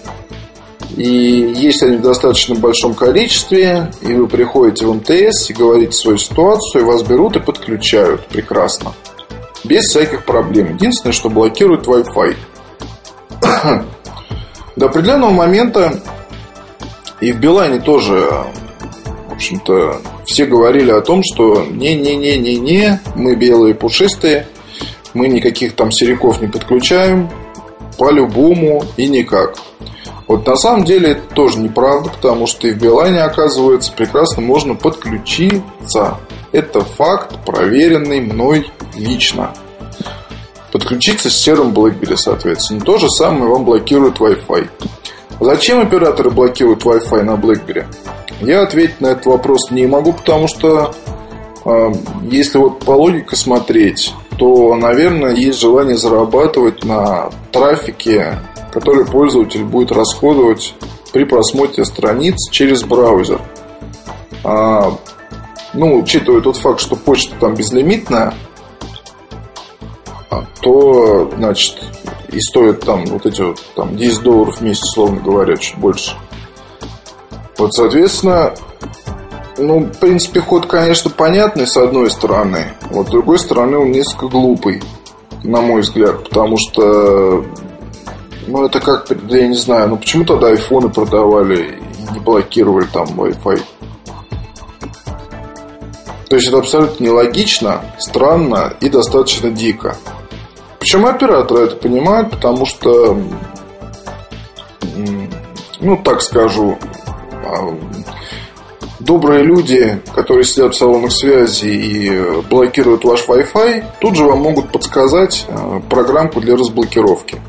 И если они в достаточно большом количестве, и вы приходите в МТС и говорите свою ситуацию, и вас берут и подключают. Прекрасно. Без всяких проблем. Единственное, что блокирует Wi-Fi. До определенного момента и в Билайне тоже, в общем-то, все говорили о том, что не-не-не-не-не, мы белые пушистые, мы никаких там сериков не подключаем, по-любому и никак. Вот на самом деле это тоже неправда, потому что и в Билайне, оказывается, прекрасно можно подключиться. Это факт, проверенный мной лично. Подключиться с серым BlackBerry, соответственно. То же самое вам блокирует Wi-Fi. Зачем операторы блокируют Wi-Fi на BlackBerry? Я ответить на этот вопрос не могу, потому что э, если вот по логике смотреть, то, наверное, есть желание зарабатывать на трафике, который пользователь будет расходовать при просмотре страниц через браузер. А, ну, учитывая тот факт, что почта там безлимитная, а, то, значит, и стоит там вот эти вот там 10 долларов в месяц, словно говоря, чуть больше. Вот, соответственно, ну, в принципе, ход, конечно, понятный с одной стороны. Вот с другой стороны, он несколько глупый, на мой взгляд. Потому что, ну, это как, я не знаю, ну, почему тогда айфоны продавали и не блокировали там Wi-Fi? То есть это абсолютно нелогично, странно и достаточно дико. Причем операторы это понимают, потому что, ну так скажу, а, добрые люди, которые сидят в салонах связи и э, блокируют ваш Wi-Fi, тут же вам могут подсказать э, программку для разблокировки.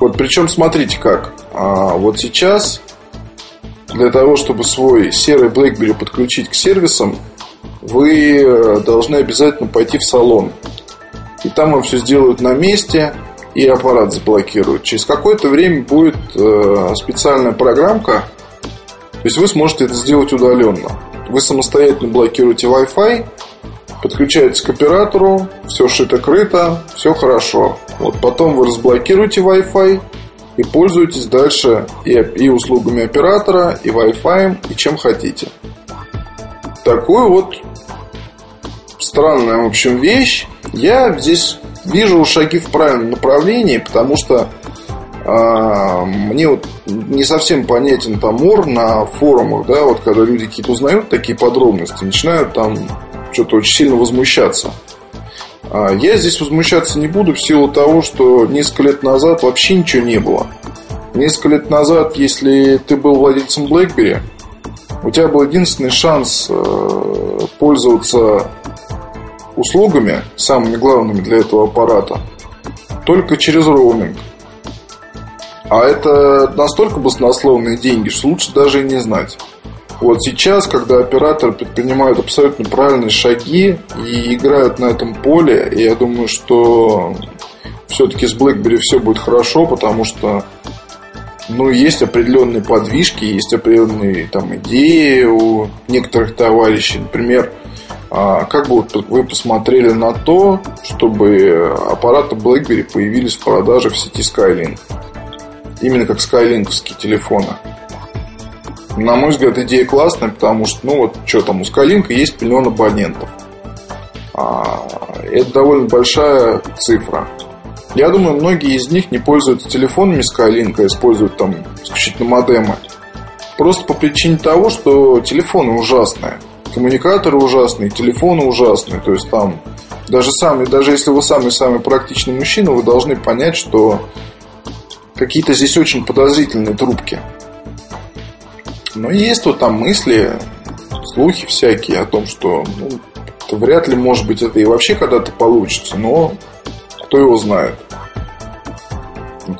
Вот, причем смотрите как. А, вот сейчас для того, чтобы свой серый BlackBerry подключить к сервисам, вы э, должны обязательно пойти в салон. И там вам все сделают на месте, и аппарат заблокируют. Через какое-то время будет специальная программка, то есть вы сможете это сделать удаленно. Вы самостоятельно блокируете Wi-Fi, подключаетесь к оператору, все шито-крыто, все хорошо. Вот потом вы разблокируете Wi-Fi и пользуетесь дальше и, и услугами оператора, и Wi-Fi, и чем хотите. Такую вот странная, в общем, вещь. Я здесь вижу шаги в правильном направлении, потому что мне вот не совсем понятен там мор на форумах, да, вот когда люди какие-то узнают такие подробности, начинают там что-то очень сильно возмущаться. А, я здесь возмущаться не буду в силу того, что несколько лет назад вообще ничего не было. Несколько лет назад, если ты был владельцем BlackBerry, у тебя был единственный шанс э, пользоваться услугами, самыми главными для этого аппарата, только через роуминг. А это настолько баснословные деньги, что лучше даже и не знать. Вот сейчас, когда операторы предпринимают абсолютно правильные шаги и играют на этом поле, я думаю, что все-таки с BlackBerry все будет хорошо, потому что ну, есть определенные подвижки, есть определенные там идеи у некоторых товарищей. Например, а, как бы вы посмотрели на то, чтобы аппараты BlackBerry появились в продаже в сети Skylink? Именно как скайлинковские телефоны. На мой взгляд, идея классная, потому что, ну вот, что там, у Skylink есть миллион абонентов. А, это довольно большая цифра. Я думаю, многие из них не пользуются телефонами Skylink, а используют там исключительно модемы. Просто по причине того, что телефоны ужасные. Коммуникаторы ужасные, телефоны ужасные. То есть там даже сами, даже если вы самый-самый практичный мужчина, вы должны понять, что какие-то здесь очень подозрительные трубки. Но есть вот там мысли, слухи всякие о том, что ну, это вряд ли, может быть, это и вообще когда-то получится, но кто его знает.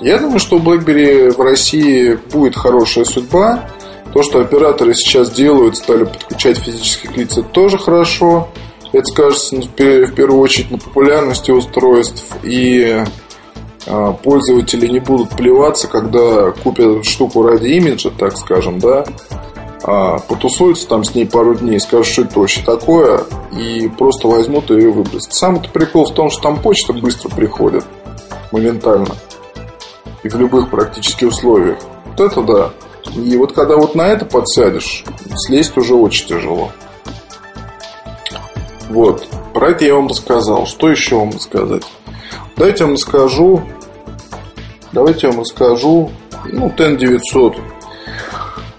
Я думаю, что у BlackBerry в России будет хорошая судьба. То, что операторы сейчас делают, стали подключать физических лиц, это тоже хорошо. Это скажется в первую очередь на популярности устройств и пользователи не будут плеваться, когда купят штуку ради имиджа, так скажем, да, а потусуются там с ней пару дней, скажут, что это вообще такое, и просто возьмут ее и выбросят. Самый-то прикол в том, что там почта быстро приходит, моментально, и в любых практически условиях. Вот это да. И вот когда вот на это подсядешь, слезть уже очень тяжело. Вот. Про это я вам рассказал. Что еще вам рассказать? Давайте я вам расскажу. Давайте я вам расскажу. Ну, TN900.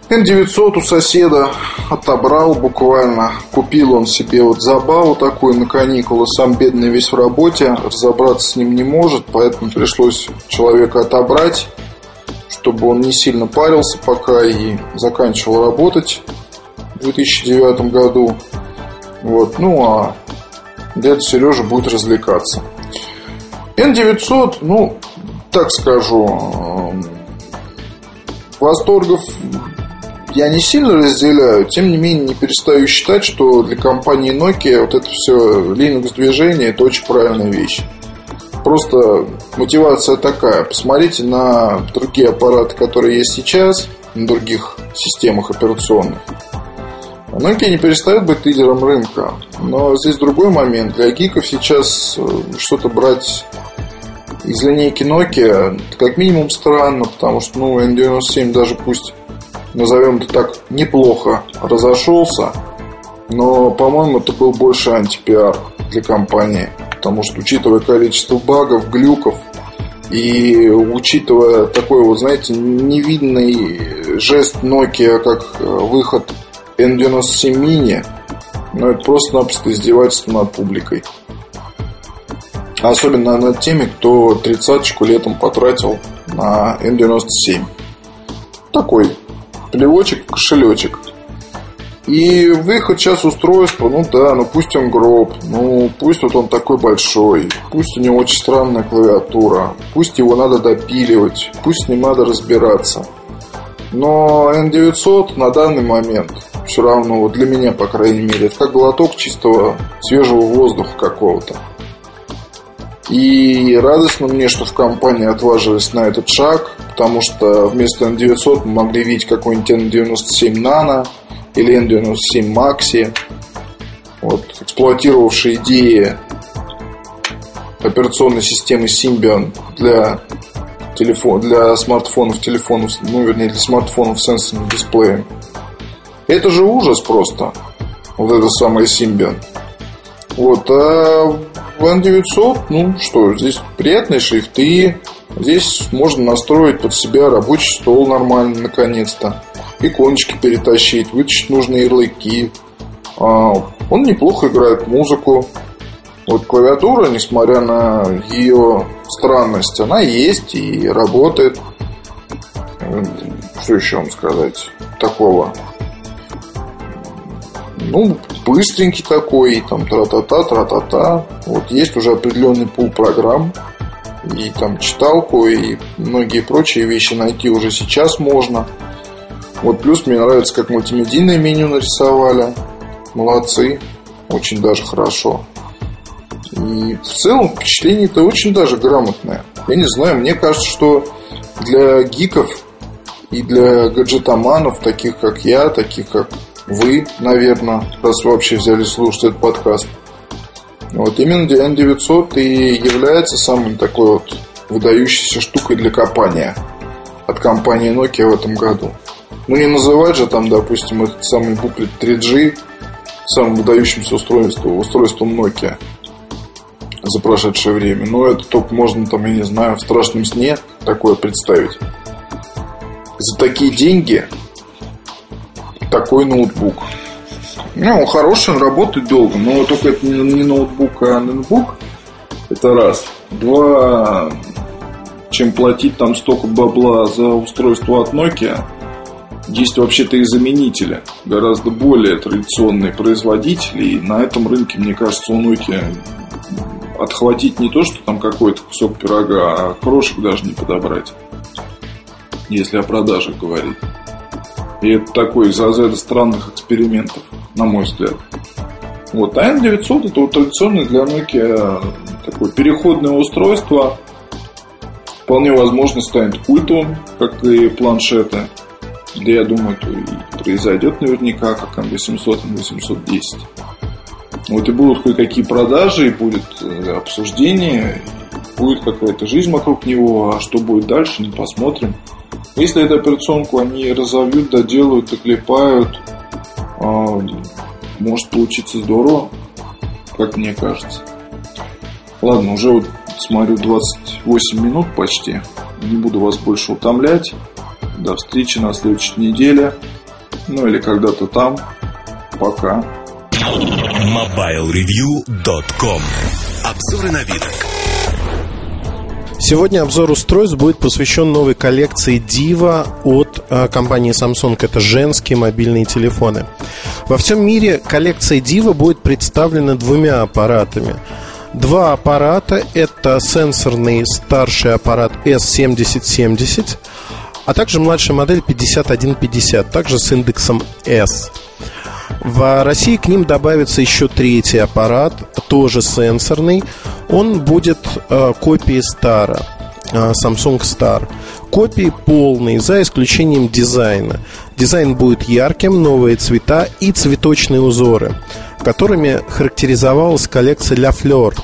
N900 у соседа отобрал буквально. Купил он себе вот забаву такую на каникулы. Сам бедный весь в работе. Разобраться с ним не может. Поэтому пришлось человека отобрать. Чтобы он не сильно парился пока и заканчивал работать в 2009 году. Вот. Ну а дядя Сережа будет развлекаться. N900, ну, так скажу, восторгов я не сильно разделяю, тем не менее не перестаю считать, что для компании Nokia вот это все Linux движение это очень правильная вещь. Просто мотивация такая. Посмотрите на другие аппараты, которые есть сейчас, на других системах операционных. Nokia не перестает быть лидером рынка. Но здесь другой момент. Для гиков сейчас э, что-то брать из линейки Nokia как минимум странно, потому что ну, N97 даже пусть назовем это так, неплохо разошелся, но, по-моему, это был больше антипиар для компании, потому что, учитывая количество багов, глюков и учитывая такой вот, знаете, невидный жест Nokia, как э, выход N97 Mini, ну, это просто-напросто издевательство над публикой. Особенно над теми, кто тридцаточку летом потратил на N97. Такой плевочек, кошелечек. И выход сейчас устройства, ну да, ну пусть он гроб, ну пусть вот он такой большой, пусть у него очень странная клавиатура, пусть его надо допиливать, пусть ним надо разбираться. Но N900 на данный момент все равно, вот для меня, по крайней мере, это как глоток чистого свежего воздуха какого-то. И радостно мне, что в компании отважились на этот шаг, потому что вместо N900 мы могли видеть какой-нибудь N97 Nano или N97 Maxi, вот, эксплуатировавшие идеи операционной системы Symbian для телефон, для смартфонов, телефонов, ну, вернее, для смартфонов с сенсорным дисплеем. Это же ужас просто. Вот это самое Symbian. Вот, а в N900, ну что, здесь приятные шрифты, здесь можно настроить под себя рабочий стол нормально, наконец-то, иконочки перетащить, вытащить нужные ярлыки. А, он неплохо играет музыку. Вот клавиатура, несмотря на ее странность, она есть и работает. Что еще вам сказать такого? Ну, быстренький такой, там тра-та-та, тра-та-та. Вот есть уже определенный пул программ, и там читалку, и многие прочие вещи найти уже сейчас можно. Вот плюс мне нравится, как мультимедийное меню нарисовали. Молодцы. Очень даже хорошо. И в целом впечатление-то очень даже грамотное. Я не знаю, мне кажется, что для гиков и для гаджетоманов, таких как я, таких как вы, наверное, раз вы вообще взяли слушать этот подкаст, вот именно N900 и является самой такой вот выдающейся штукой для копания от компании Nokia в этом году. Ну не называть же там, допустим, этот самый буклет 3G самым выдающимся устройством, устройством Nokia за прошедшее время. Но это только можно там, я не знаю, в страшном сне такое представить. За такие деньги такой ноутбук. Ну, он хороший, он работает долго, но только это не ноутбук, а ноутбук. Это раз. Два, чем платить там столько бабла за устройство от Nokia, есть вообще-то и заменители, гораздо более традиционные производители, и на этом рынке, мне кажется, у Nokia отхватить не то, что там какой-то кусок пирога, а крошек даже не подобрать, если о продажах говорить. И это такой из разряда странных экспериментов, на мой взгляд. Вот, а N900 это вот традиционное для Nokia такое переходное устройство. Вполне возможно станет культовым, как и планшеты. Да я думаю, это и произойдет наверняка, как M800, M810. Вот и будут кое-какие продажи, и будет э, обсуждение, будет какая-то жизнь вокруг него, а что будет дальше, не посмотрим. Если эту операционку они разовьют, доделают, доклепают, а, может получиться здорово, как мне кажется. Ладно, уже вот смотрю 28 минут почти. Не буду вас больше утомлять. До встречи на следующей неделе. Ну или когда-то там. Пока. MobileReview.com Обзоры на вид. Сегодня обзор устройств будет посвящен новой коллекции Diva от э, компании Samsung. Это женские мобильные телефоны. Во всем мире коллекция Diva будет представлена двумя аппаратами. Два аппарата – это сенсорный старший аппарат S7070, а также младшая модель 5150, также с индексом S. В России к ним добавится еще третий аппарат, тоже сенсорный. Он будет э, копией Star, э, Samsung Star. Копии полные, за исключением дизайна. Дизайн будет ярким, новые цвета и цветочные узоры, которыми характеризовалась коллекция La Fleur.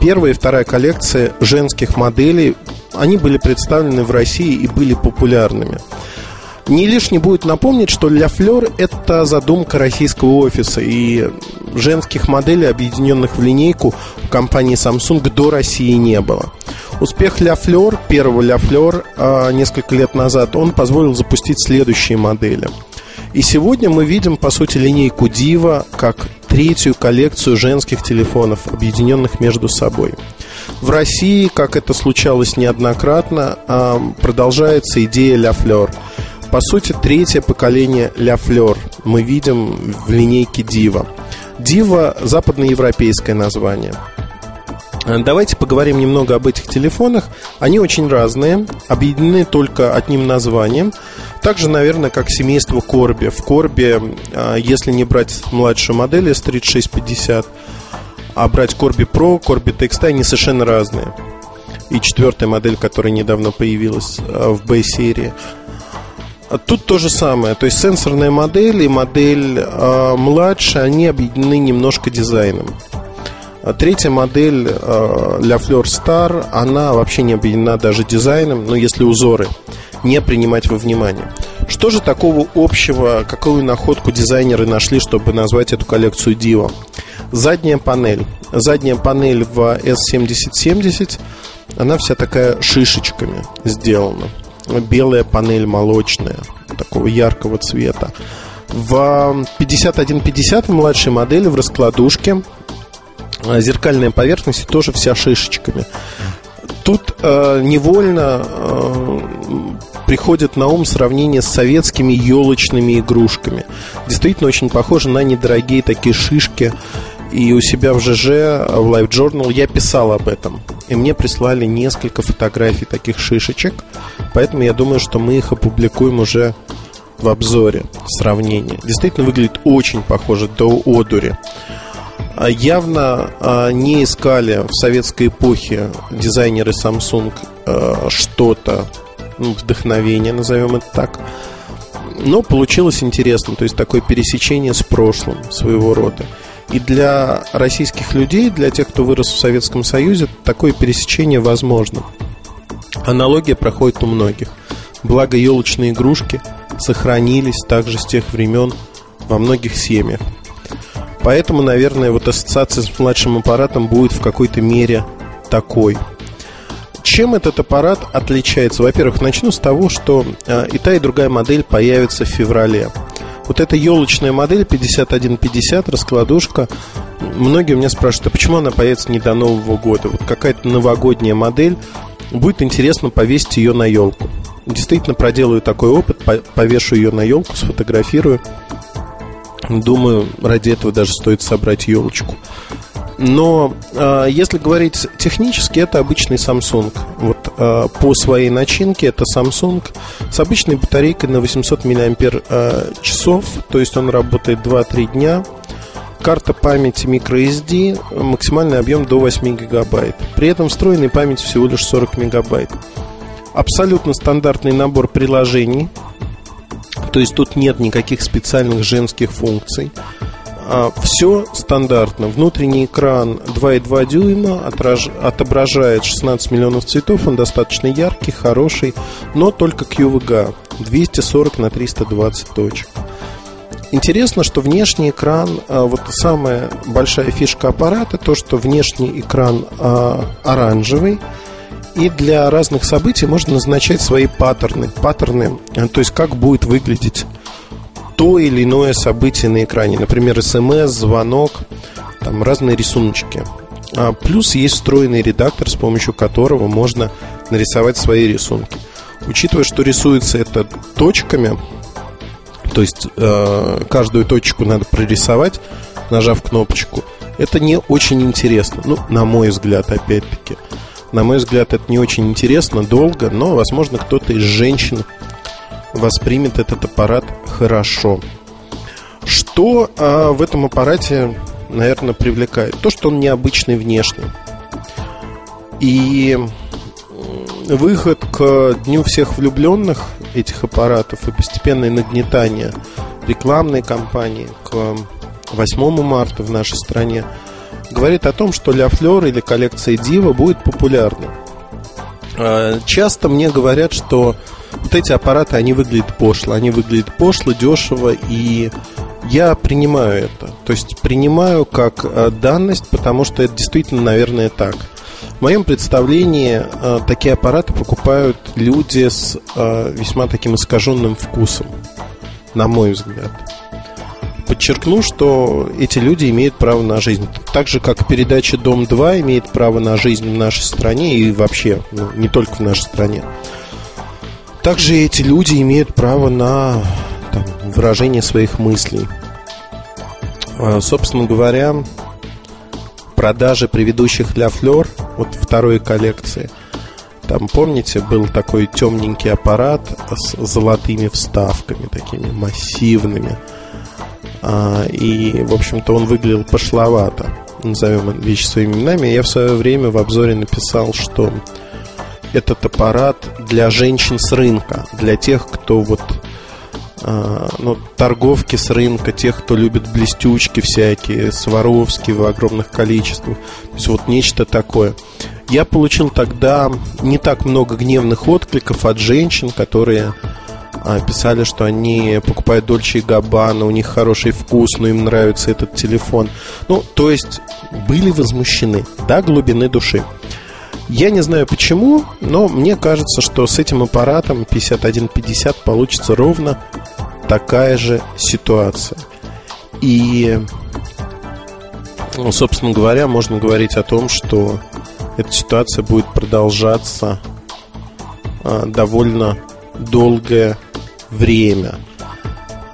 Первая и вторая коллекция женских моделей, они были представлены в России и были популярными. Не лишне будет напомнить, что Ля Флер – это задумка российского офиса, и женских моделей, объединенных в линейку, компании Samsung до России не было. Успех Ля Флер, первого Ля Флер, а, несколько лет назад, он позволил запустить следующие модели. И сегодня мы видим, по сути, линейку Дива как третью коллекцию женских телефонов, объединенных между собой. В России, как это случалось неоднократно, а, продолжается идея Ля Флер – по сути, третье поколение Ля Флер мы видим в линейке Дива. Дива – западноевропейское название. Э, давайте поговорим немного об этих телефонах. Они очень разные, объединены только одним названием. Также, наверное, как семейство Корби. В Корби, э, если не брать младшую модель S3650, а брать Корби Pro, Корби TXT, они совершенно разные. И четвертая модель, которая недавно появилась э, в B-серии – тут то же самое. То есть сенсорная модель и модель э, младше, они объединены немножко дизайном. А третья модель э, La Fleur Star, она вообще не объединена даже дизайном, но если узоры не принимать во внимание. Что же такого общего, какую находку дизайнеры нашли, чтобы назвать эту коллекцию Diva? Задняя панель. Задняя панель в S7070, она вся такая шишечками сделана белая панель молочная, такого яркого цвета. В 5150 младшей модели в раскладушке а, зеркальная поверхность тоже вся шишечками. Тут э, невольно э, приходит на ум сравнение с советскими елочными игрушками. Действительно очень похоже на недорогие такие шишки и у себя в ЖЖ, в Live Journal я писал об этом. И мне прислали несколько фотографий таких шишечек. Поэтому я думаю, что мы их опубликуем уже в обзоре сравнение. Действительно выглядит очень похоже до одури. А явно а, не искали в советской эпохе дизайнеры Samsung а, что-то, ну, вдохновение, назовем это так. Но получилось интересно, то есть такое пересечение с прошлым своего рода. И для российских людей, для тех, кто вырос в Советском Союзе, такое пересечение возможно. Аналогия проходит у многих. Благо елочные игрушки сохранились также с тех времен во многих семьях. Поэтому, наверное, вот ассоциация с младшим аппаратом будет в какой-то мере такой. Чем этот аппарат отличается? Во-первых, начну с того, что э, и та, и другая модель появится в феврале. Вот эта елочная модель 5150, раскладушка, многие у меня спрашивают, а почему она появится не до Нового года? Вот какая-то новогодняя модель, будет интересно повесить ее на елку. Действительно проделаю такой опыт, повешу ее на елку, сфотографирую. Думаю, ради этого даже стоит собрать елочку. Но э, если говорить технически, это обычный Samsung. Вот э, по своей начинке это Samsung с обычной батарейкой на 800 мАч, э, то есть он работает 2-3 дня. Карта памяти microSD, максимальный объем до 8 гигабайт. При этом встроенной памяти всего лишь 40 мегабайт. Абсолютно стандартный набор приложений. То есть тут нет никаких специальных женских функций. А, все стандартно. Внутренний экран 2,2 дюйма отраж... отображает 16 миллионов цветов. Он достаточно яркий, хороший, но только QVGA 240 на 320 точек. Интересно, что внешний экран, а, вот самая большая фишка аппарата, то, что внешний экран а, оранжевый, и для разных событий можно назначать свои паттерны. Паттерны, то есть как будет выглядеть то или иное событие на экране. Например, смс, звонок, там разные рисуночки. А плюс есть встроенный редактор, с помощью которого можно нарисовать свои рисунки. Учитывая, что рисуется это точками, то есть э, каждую точку надо прорисовать, нажав кнопочку, это не очень интересно. Ну, на мой взгляд, опять-таки. На мой взгляд, это не очень интересно, долго, но, возможно, кто-то из женщин воспримет этот аппарат хорошо. Что а, в этом аппарате, наверное, привлекает? То, что он необычный внешне. И выход к Дню всех влюбленных этих аппаратов и постепенное нагнетание рекламной кампании к 8 марта в нашей стране говорит о том, что Ля Флер или коллекция Дива будет популярна. А, часто мне говорят, что вот эти аппараты, они выглядят пошло. Они выглядят пошло, дешево, и я принимаю это. То есть принимаю как э, данность, потому что это действительно, наверное, так. В моем представлении э, такие аппараты покупают люди с э, весьма таким искаженным вкусом, на мой взгляд. Подчеркну, что эти люди имеют право на жизнь. Так же, как передача «Дом-2» имеет право на жизнь в нашей стране и вообще, ну, не только в нашей стране. Также эти люди имеют право на там, выражение своих мыслей. А, собственно говоря, продажи предыдущих для Флер, вот второй коллекции, там, помните, был такой темненький аппарат с золотыми вставками, такими массивными. А, и, в общем-то, он выглядел пошловато, назовем вещи своими именами. Я в свое время в обзоре написал, что этот аппарат для женщин с рынка, для тех, кто вот э, ну, торговки с рынка, тех, кто любит блестючки всякие, Сваровски в огромных количествах. То есть вот нечто такое. Я получил тогда не так много гневных откликов от женщин, которые а, писали, что они покупают Дольче и Габбана, у них хороший вкус, но им нравится этот телефон. Ну, то есть были возмущены до глубины души. Я не знаю почему, но мне кажется, что с этим аппаратом 5150 получится ровно такая же ситуация. И, ну, собственно говоря, можно говорить о том, что эта ситуация будет продолжаться а, довольно долгое время.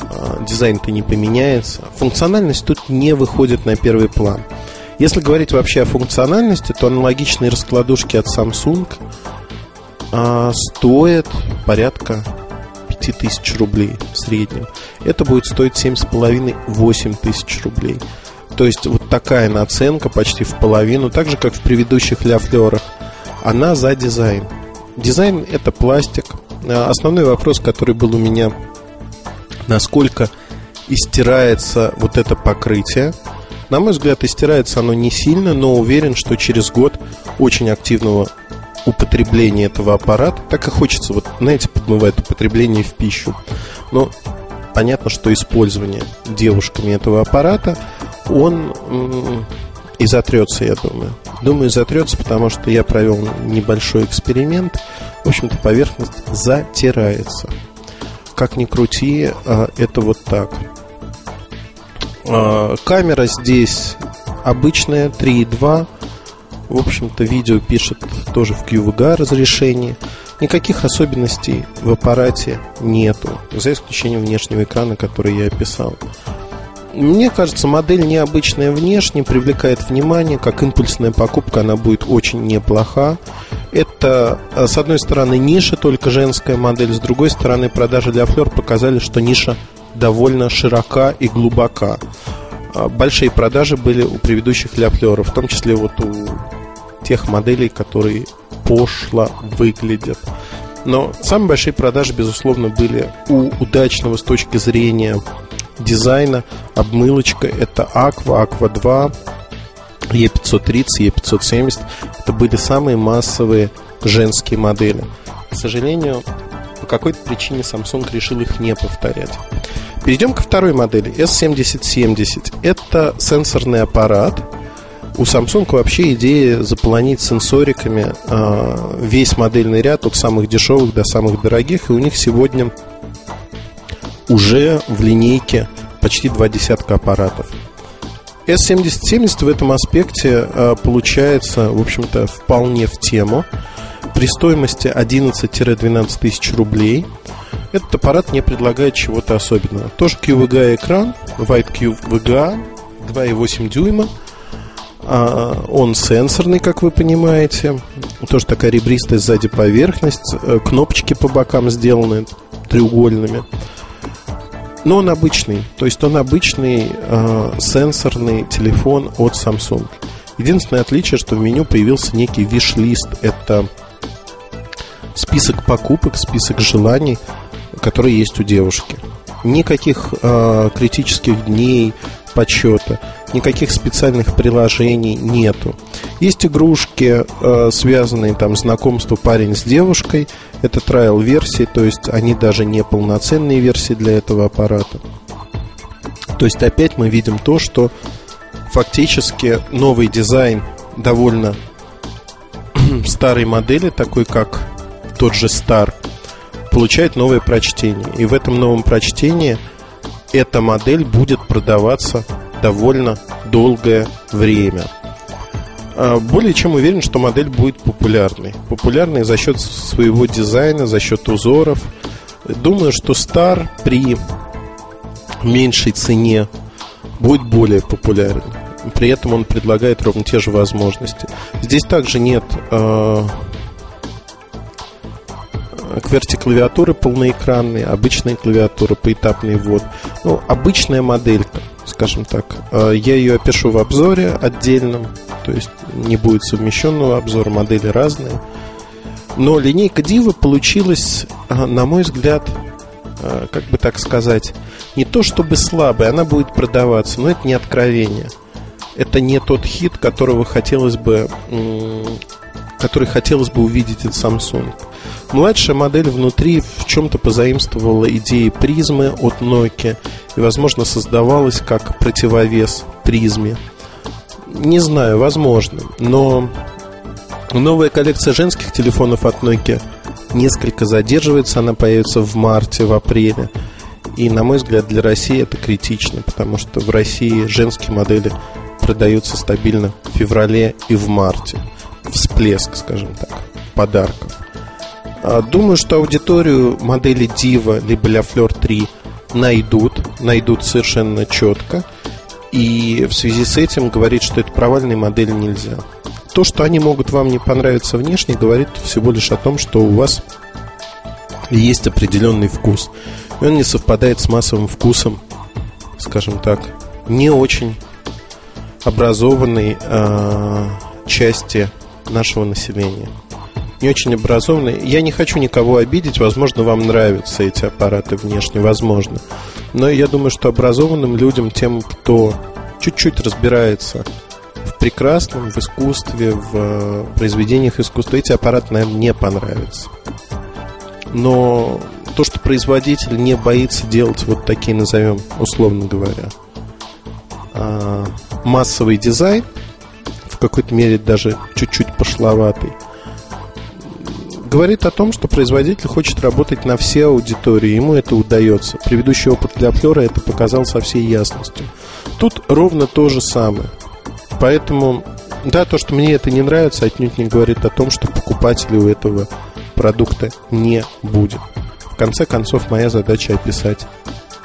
А, дизайн-то не поменяется. Функциональность тут не выходит на первый план. Если говорить вообще о функциональности, то аналогичные раскладушки от Samsung а, стоят порядка 9 тысяч рублей в среднем. Это будет стоить 7,5-8 тысяч рублей. То есть вот такая наценка почти в половину, так же как в предыдущих ляфлерах. Она за дизайн. Дизайн это пластик. А основной вопрос, который был у меня, насколько истирается вот это покрытие. На мой взгляд, истирается оно не сильно, но уверен, что через год очень активного употребления этого аппарата, так и хочется, вот, знаете, подмывает употребление в пищу. Но понятно, что использование девушками этого аппарата, он и затрется, я думаю. Думаю, затрется, потому что я провел небольшой эксперимент. В общем-то, поверхность затирается. Как ни крути, а, это вот так. А, камера здесь обычная 3.2. В общем-то, видео пишет тоже в QVGA разрешении. Никаких особенностей в аппарате нету, за исключением внешнего экрана, который я описал. Мне кажется, модель необычная внешне, привлекает внимание, как импульсная покупка она будет очень неплоха. Это, а, с одной стороны, ниша, только женская модель, с другой стороны, продажи для Флер показали, что ниша довольно широка и глубока. А, большие продажи были у предыдущих ляфлеров, в том числе вот у тех моделей, которые пошло выглядят. Но самые большие продажи, безусловно, были у удачного с точки зрения дизайна обмылочка. Это Aqua, Aqua 2, E530, E570. Это были самые массовые женские модели. К сожалению, какой-то причине Samsung решил их не повторять. Перейдем ко второй модели S7070. Это сенсорный аппарат. У Samsung вообще идея заполонить сенсориками э, весь модельный ряд от самых дешевых до самых дорогих. И у них сегодня уже в линейке почти два десятка аппаратов. S7070 в этом аспекте э, получается, в общем-то, вполне в тему. При стоимости 11-12 тысяч рублей этот аппарат не предлагает чего-то особенного. Тоже QVGA экран, White QVGA, 2,8 дюйма. А, он сенсорный, как вы понимаете. Тоже такая ребристая сзади поверхность. Э, кнопочки по бокам сделаны треугольными. Но он обычный. То есть он обычный э, сенсорный телефон от Samsung. Единственное отличие, что в меню появился некий виш-лист. Это список покупок, список желаний, которые есть у девушки. Никаких э, критических дней подсчета, никаких специальных приложений нету. Есть игрушки, э, связанные там знакомство парень с девушкой. Это трайл версии, то есть они даже не полноценные версии для этого аппарата. То есть опять мы видим то, что фактически новый дизайн довольно старой модели, такой как тот же Star, получает новое прочтение. И в этом новом прочтении эта модель будет продаваться довольно долгое время. А, более чем уверен, что модель будет популярной. Популярной за счет своего дизайна, за счет узоров. Думаю, что Star при меньшей цене будет более популярен. При этом он предлагает ровно те же возможности. Здесь также нет э, QWERTY клавиатуры полноэкранные, обычные клавиатуры, поэтапный ввод. Ну, обычная моделька, скажем так. Э, я ее опишу в обзоре отдельном, то есть не будет совмещенного обзора, модели разные. Но линейка Дива получилась, на мой взгляд, э, как бы так сказать, не то чтобы слабая, она будет продаваться, но это не откровение. Это не тот хит, которого хотелось бы, который хотелось бы увидеть от Samsung. Младшая модель внутри в чем-то позаимствовала идеи призмы от Nokia и, возможно, создавалась как противовес призме. Не знаю, возможно, но новая коллекция женских телефонов от Nokia несколько задерживается, она появится в марте, в апреле. И, на мой взгляд, для России это критично, потому что в России женские модели продаются стабильно в феврале и в марте. Всплеск, скажем так, подарков. А, думаю, что аудиторию модели Diva либо La Fleur 3 найдут, найдут совершенно четко. И в связи с этим говорить, что это провальная модель нельзя. То, что они могут вам не понравиться внешне, говорит всего лишь о том, что у вас есть определенный вкус. И он не совпадает с массовым вкусом, скажем так, не очень образованной э, части нашего населения. Не очень образованной. Я не хочу никого обидеть. Возможно, вам нравятся эти аппараты внешне, возможно. Но я думаю, что образованным людям, тем, кто чуть-чуть разбирается в прекрасном, в искусстве, в э, произведениях искусства, эти аппараты, наверное, не понравятся. Но то, что производитель не боится делать вот такие, назовем, условно говоря, а, массовый дизайн, какой-то мере даже чуть-чуть пошловатый, говорит о том, что производитель хочет работать на все аудитории, ему это удается. Предыдущий опыт для Флера это показал со всей ясностью. Тут ровно то же самое. Поэтому, да, то, что мне это не нравится, отнюдь не говорит о том, что покупателей у этого продукта не будет. В конце концов, моя задача описать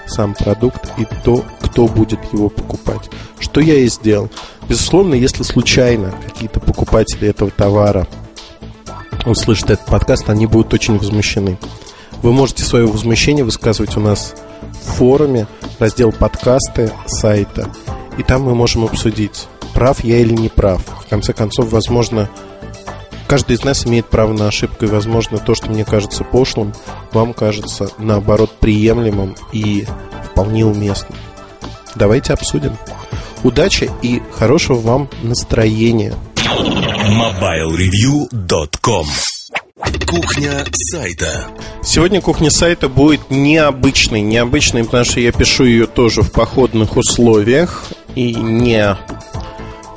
сам продукт и то, кто будет его покупать. Что я и сделал. Безусловно, если случайно какие-то покупатели этого товара услышат этот подкаст, они будут очень возмущены. Вы можете свое возмущение высказывать у нас в форуме, раздел подкасты сайта. И там мы можем обсудить, прав я или не прав. В конце концов, возможно, каждый из нас имеет право на ошибку, и, возможно, то, что мне кажется пошлым, вам кажется, наоборот, приемлемым и вполне уместным. Давайте обсудим. Удачи и хорошего вам настроения. MobileReview.com Кухня сайта Сегодня кухня сайта будет необычной. Необычной, потому что я пишу ее тоже в походных условиях и не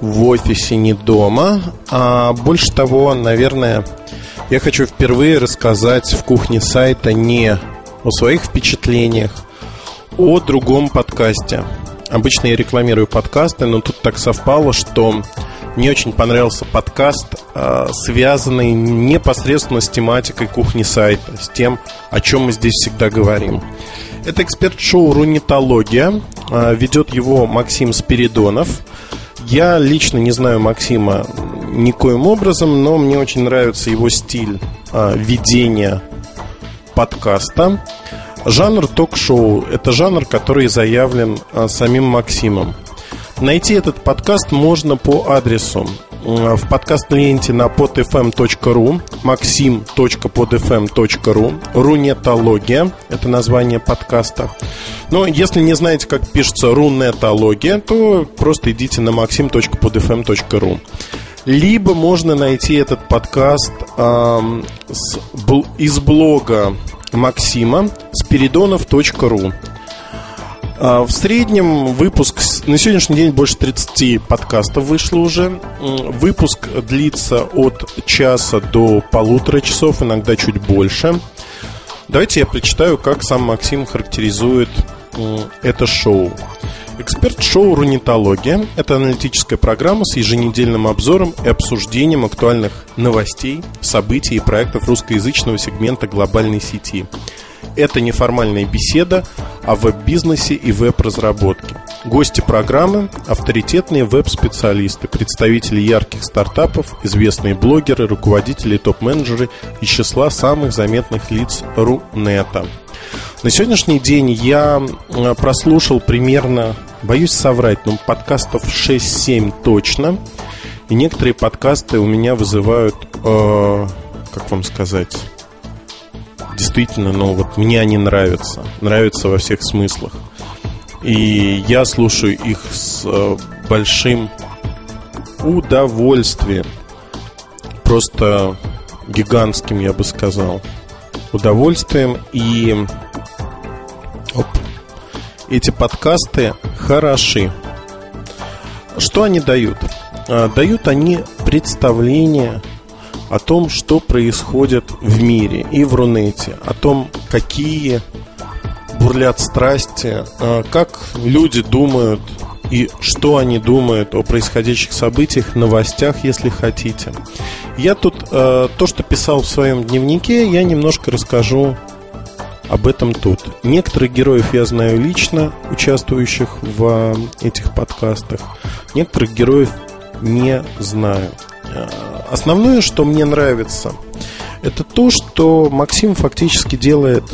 в офисе, не дома. А больше того, наверное, я хочу впервые рассказать в кухне сайта не о своих впечатлениях, о другом подкасте. Обычно я рекламирую подкасты, но тут так совпало, что мне очень понравился подкаст, а, связанный непосредственно с тематикой кухни сайта, с тем, о чем мы здесь всегда говорим. Это эксперт-шоу «Рунитология». А, ведет его Максим Спиридонов. Я лично не знаю Максима никоим образом, но мне очень нравится его стиль а, ведения подкаста. Жанр ток-шоу – это жанр, который заявлен самим Максимом. Найти этот подкаст можно по адресу в подкаст-ленте на podfm.ru maxim.podfm.ru Рунетология – это название подкаста. Но если не знаете, как пишется рунетология, то просто идите на maxim.podfm.ru либо можно найти этот подкаст э, с, бл, из блога Максима спиридонов.ру а, в среднем выпуск на сегодняшний день больше 30 подкастов вышло уже. Выпуск длится от часа до полутора часов, иногда чуть больше. Давайте я прочитаю, как сам Максим характеризует это шоу. Эксперт-шоу «Рунитология» – это аналитическая программа с еженедельным обзором и обсуждением актуальных новостей, событий и проектов русскоязычного сегмента глобальной сети – это неформальная беседа о веб-бизнесе и веб-разработке. Гости программы – авторитетные веб-специалисты, представители ярких стартапов, известные блогеры, руководители и топ-менеджеры из числа самых заметных лиц Рунета. На сегодняшний день я э, прослушал примерно, боюсь соврать, но подкастов 6-7 точно. И некоторые подкасты у меня вызывают, э, как вам сказать, действительно, ну вот мне они нравятся. Нравятся во всех смыслах. И я слушаю их с э, большим удовольствием. Просто гигантским, я бы сказал. Удовольствием. И оп, эти подкасты хороши. Что они дают? А, дают они представление о том, что происходит в мире и в Рунете, о том, какие бурлят страсти, а, как люди думают и что они думают о происходящих событиях, новостях, если хотите. Я тут а, то, что писал в своем дневнике, я немножко расскажу об этом тут. Некоторых героев я знаю лично, участвующих в а, этих подкастах. Некоторых героев не знаю. Основное, что мне нравится, Это то, что Максим фактически делает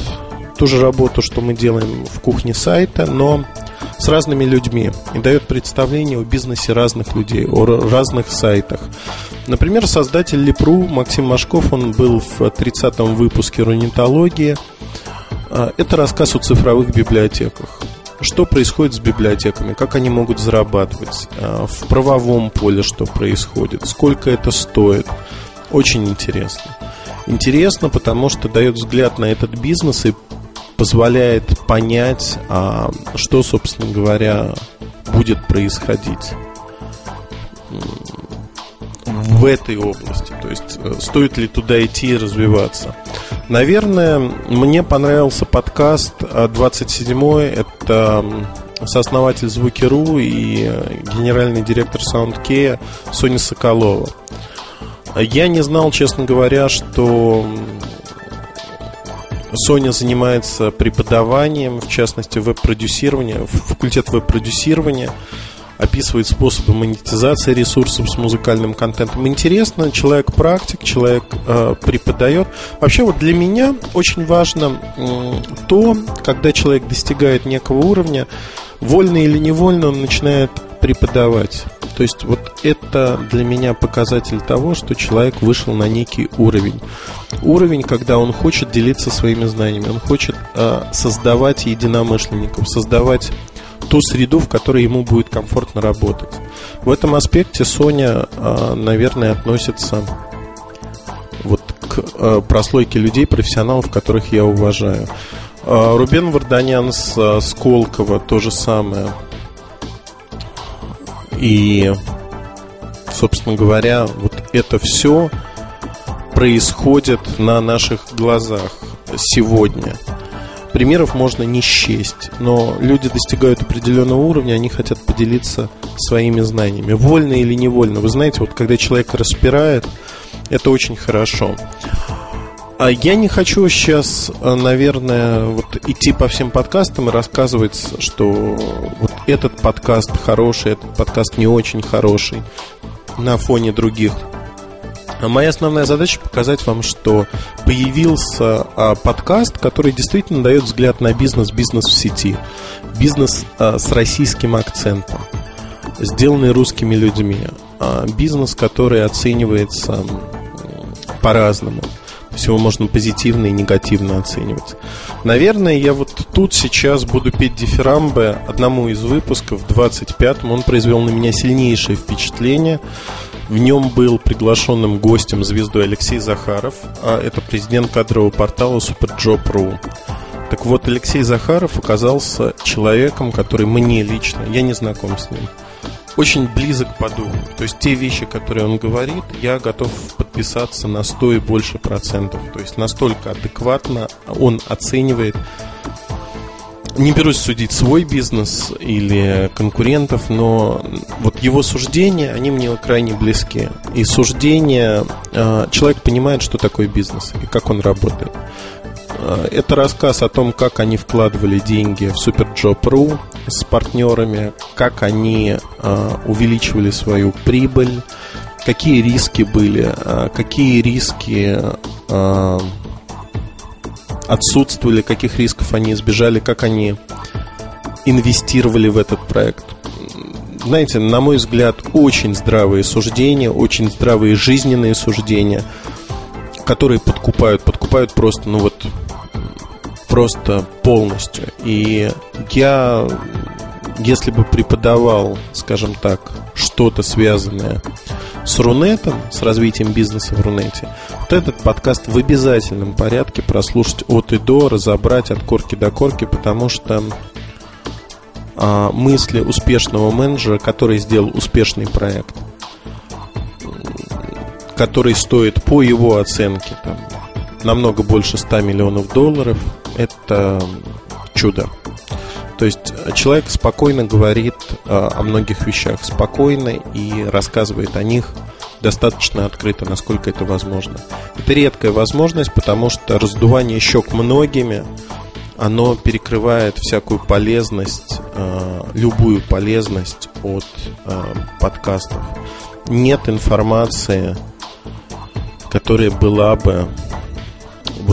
ту же работу, что мы делаем в кухне сайта, но с разными людьми и дает представление о бизнесе разных людей, о разных сайтах. Например, создатель Лепру Максим Машков, он был в 30-м выпуске Рунитологии. А, это рассказ о цифровых библиотеках. Что происходит с библиотеками, как они могут зарабатывать, а, в правовом поле что происходит, сколько это стоит. Очень интересно. Интересно, потому что дает взгляд на этот бизнес и позволяет понять, а, что, собственно говоря, будет происходить в этой области. То есть, э, стоит ли туда идти и развиваться. Наверное, мне понравился подкаст 27-й. Э, Это сооснователь Звуки.ру и э, генеральный директор SoundKey Соня Соколова. Я не знал, честно говоря, что Соня занимается преподаванием, в частности, веб-продюсирования, факультет веб-продюсирования, описывает способы монетизации ресурсов с музыкальным контентом. Интересно, человек практик, человек э, преподает. Вообще вот для меня очень важно э, то, когда человек достигает некого уровня, вольно или невольно он начинает преподавать. То есть вот это для меня показатель того, что человек вышел на некий уровень. Уровень, когда он хочет делиться своими знаниями, он хочет э, создавать единомышленников, создавать ту среду, в которой ему будет комфортно работать. В этом аспекте Соня, э, наверное, относится вот к э, прослойке людей, профессионалов, которых я уважаю. Э, Рубен Варданян с Сколково то же самое. И, собственно говоря, вот это все происходит на наших глазах сегодня. Примеров можно не счесть, но люди достигают определенного уровня, они хотят поделиться своими знаниями, вольно или невольно. Вы знаете, вот когда человек распирает, это очень хорошо. А я не хочу сейчас, наверное, вот идти по всем подкастам и рассказывать, что вот этот подкаст хороший, этот подкаст не очень хороший на фоне других. А моя основная задача показать вам, что появился а, подкаст, который действительно дает взгляд на бизнес, бизнес в сети, бизнес а, с российским акцентом, сделанный русскими людьми, а, бизнес, который оценивается по-разному. Всего можно позитивно и негативно оценивать. Наверное, я вот тут сейчас буду петь дифирамбы одному из выпусков, 25-м. Он произвел на меня сильнейшее впечатление. В нем был приглашенным гостем звездой Алексей Захаров, а это президент кадрового портала SuperJob.ru. Так вот, Алексей Захаров оказался человеком, который мне лично, я не знаком с ним, очень близок по духу. То есть те вещи, которые он говорит, я готов подписаться на 100 и больше процентов. То есть настолько адекватно он оценивает не берусь судить свой бизнес или конкурентов, но вот его суждения, они мне крайне близки. И суждения, э, человек понимает, что такое бизнес и как он работает. Э, это рассказ о том, как они вкладывали деньги в SuperJob.ru с партнерами, как они э, увеличивали свою прибыль, какие риски были, какие риски отсутствовали, каких рисков они избежали, как они инвестировали в этот проект. Знаете, на мой взгляд, очень здравые суждения, очень здравые жизненные суждения, которые подкупают, подкупают просто, ну вот, просто полностью. И я, если бы преподавал, скажем так, что-то связанное с Рунетом, с развитием бизнеса в Рунете, вот этот подкаст в обязательном порядке прослушать от и до, разобрать от корки до корки, потому что а, мысли успешного менеджера, который сделал успешный проект, который стоит по его оценке там, намного больше 100 миллионов долларов – это чудо. То есть человек спокойно говорит а, о многих вещах, спокойно и рассказывает о них достаточно открыто, насколько это возможно. Это редкая возможность, потому что раздувание щек многими, оно перекрывает всякую полезность, а, любую полезность от подкастов. Нет информации, которая была бы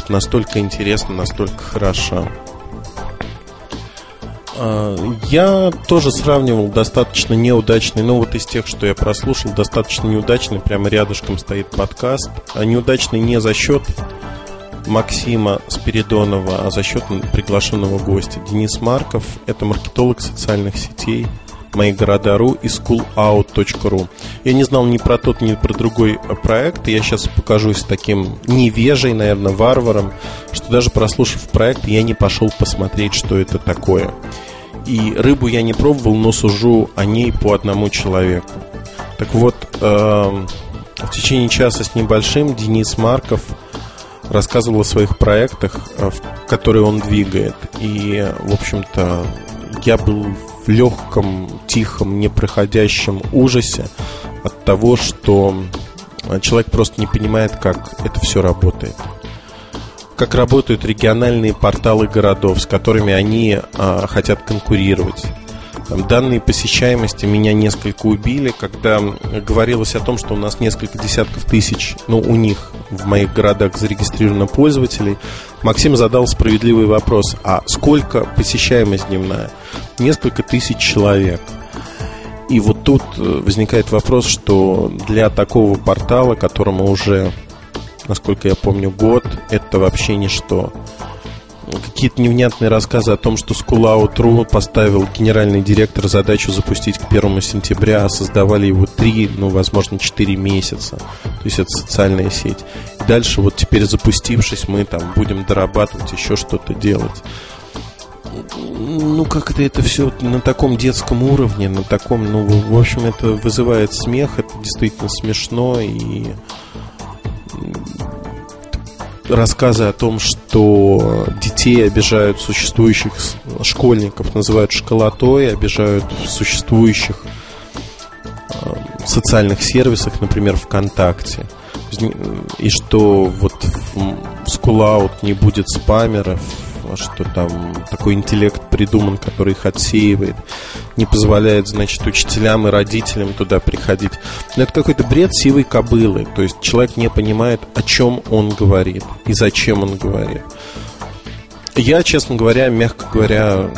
настолько интересна, настолько хороша. А, я тоже сравнивал достаточно неудачный, ну вот из тех, что я прослушал, достаточно неудачный, прямо рядышком стоит подкаст. А неудачный не за счет Максима Спиридонова, а за счет приглашенного гостя. Денис Марков – это маркетолог социальных сетей – мои города.ру и schoolout.ru. Я не знал ни про тот, ни про другой проект. Я сейчас покажусь таким невежей, наверное, варваром, что даже прослушав проект, я не пошел посмотреть, что это такое. И рыбу я не пробовал, но сужу о ней по одному человеку. Так вот, э, в течение часа с небольшим Денис Марков рассказывал о своих проектах, э, которые он двигает. И, в общем-то, я был в легком, тихом, непроходящем ужасе от того, что человек просто не понимает, как это все работает. Как работают региональные порталы городов, с которыми они а, хотят конкурировать. Там, данные посещаемости меня несколько убили, когда говорилось о том, что у нас несколько десятков тысяч, ну, у них в моих городах зарегистрировано пользователей. Максим задал справедливый вопрос, а сколько посещаемость дневная? Несколько тысяч человек. И вот тут э, возникает вопрос, что для такого портала, которому уже, насколько я помню, год, это вообще ничто какие-то невнятные рассказы о том, что Schoolout.ru поставил генеральный директор задачу запустить к 1 сентября, а создавали его 3, ну, возможно, 4 месяца. То есть это социальная сеть. И дальше вот теперь запустившись, мы там будем дорабатывать, еще что-то делать. Ну, как это, это все на таком детском уровне, на таком, ну, в общем, это вызывает смех, это действительно смешно и рассказы о том, что детей обижают существующих школьников, называют школотой, обижают существующих э, социальных сервисах, например, ВКонтакте. И что вот в Schoolout не будет спамеров, что там такой интеллект придуман, который их отсеивает, не позволяет, значит, учителям и родителям туда приходить. Но это какой-то бред сивой кобылы. То есть человек не понимает, о чем он говорит и зачем он говорит. Я, честно говоря, мягко говоря,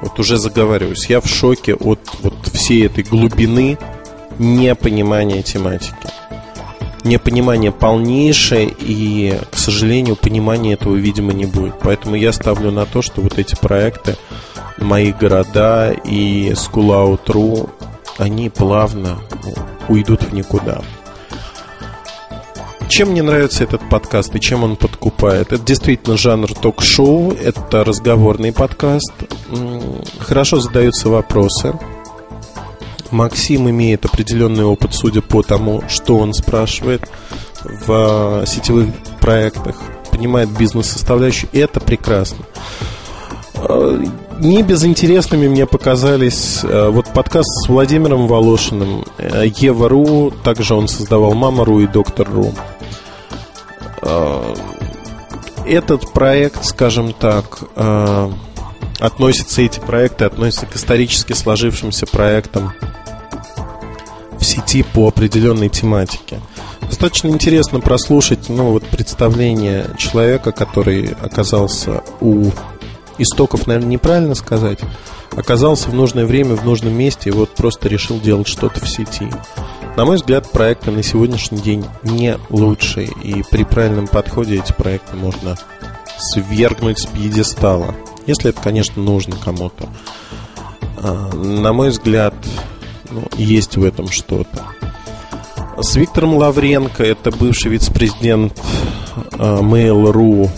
вот уже заговариваюсь, я в шоке от вот всей этой глубины непонимания тематики непонимание полнейшее, и, к сожалению, понимания этого, видимо, не будет. Поэтому я ставлю на то, что вот эти проекты, мои города и Schoolout.ru, они плавно уйдут в никуда. Чем мне нравится этот подкаст и чем он подкупает? Это действительно жанр ток-шоу, это разговорный подкаст. Хорошо задаются вопросы. Максим имеет определенный опыт, судя по тому, что он спрашивает в э, сетевых проектах, понимает бизнес-составляющую, и это прекрасно. Э, не безинтересными мне показались э, вот подкаст с Владимиром Волошиным, Ева.ру, также он создавал Мама.ру и Доктор.ру. Этот проект, скажем так, относится, эти проекты относятся к исторически сложившимся проектам в сети по определенной тематике. Достаточно интересно прослушать ну, вот представление человека, который оказался у истоков, наверное, неправильно сказать, оказался в нужное время, в нужном месте и вот просто решил делать что-то в сети. На мой взгляд, проекты на сегодняшний день не лучшие, и при правильном подходе эти проекты можно свергнуть с пьедестала, если это, конечно, нужно кому-то. А, на мой взгляд, ну, есть в этом что-то. С Виктором Лавренко, это бывший вице-президент э, Mail.ru,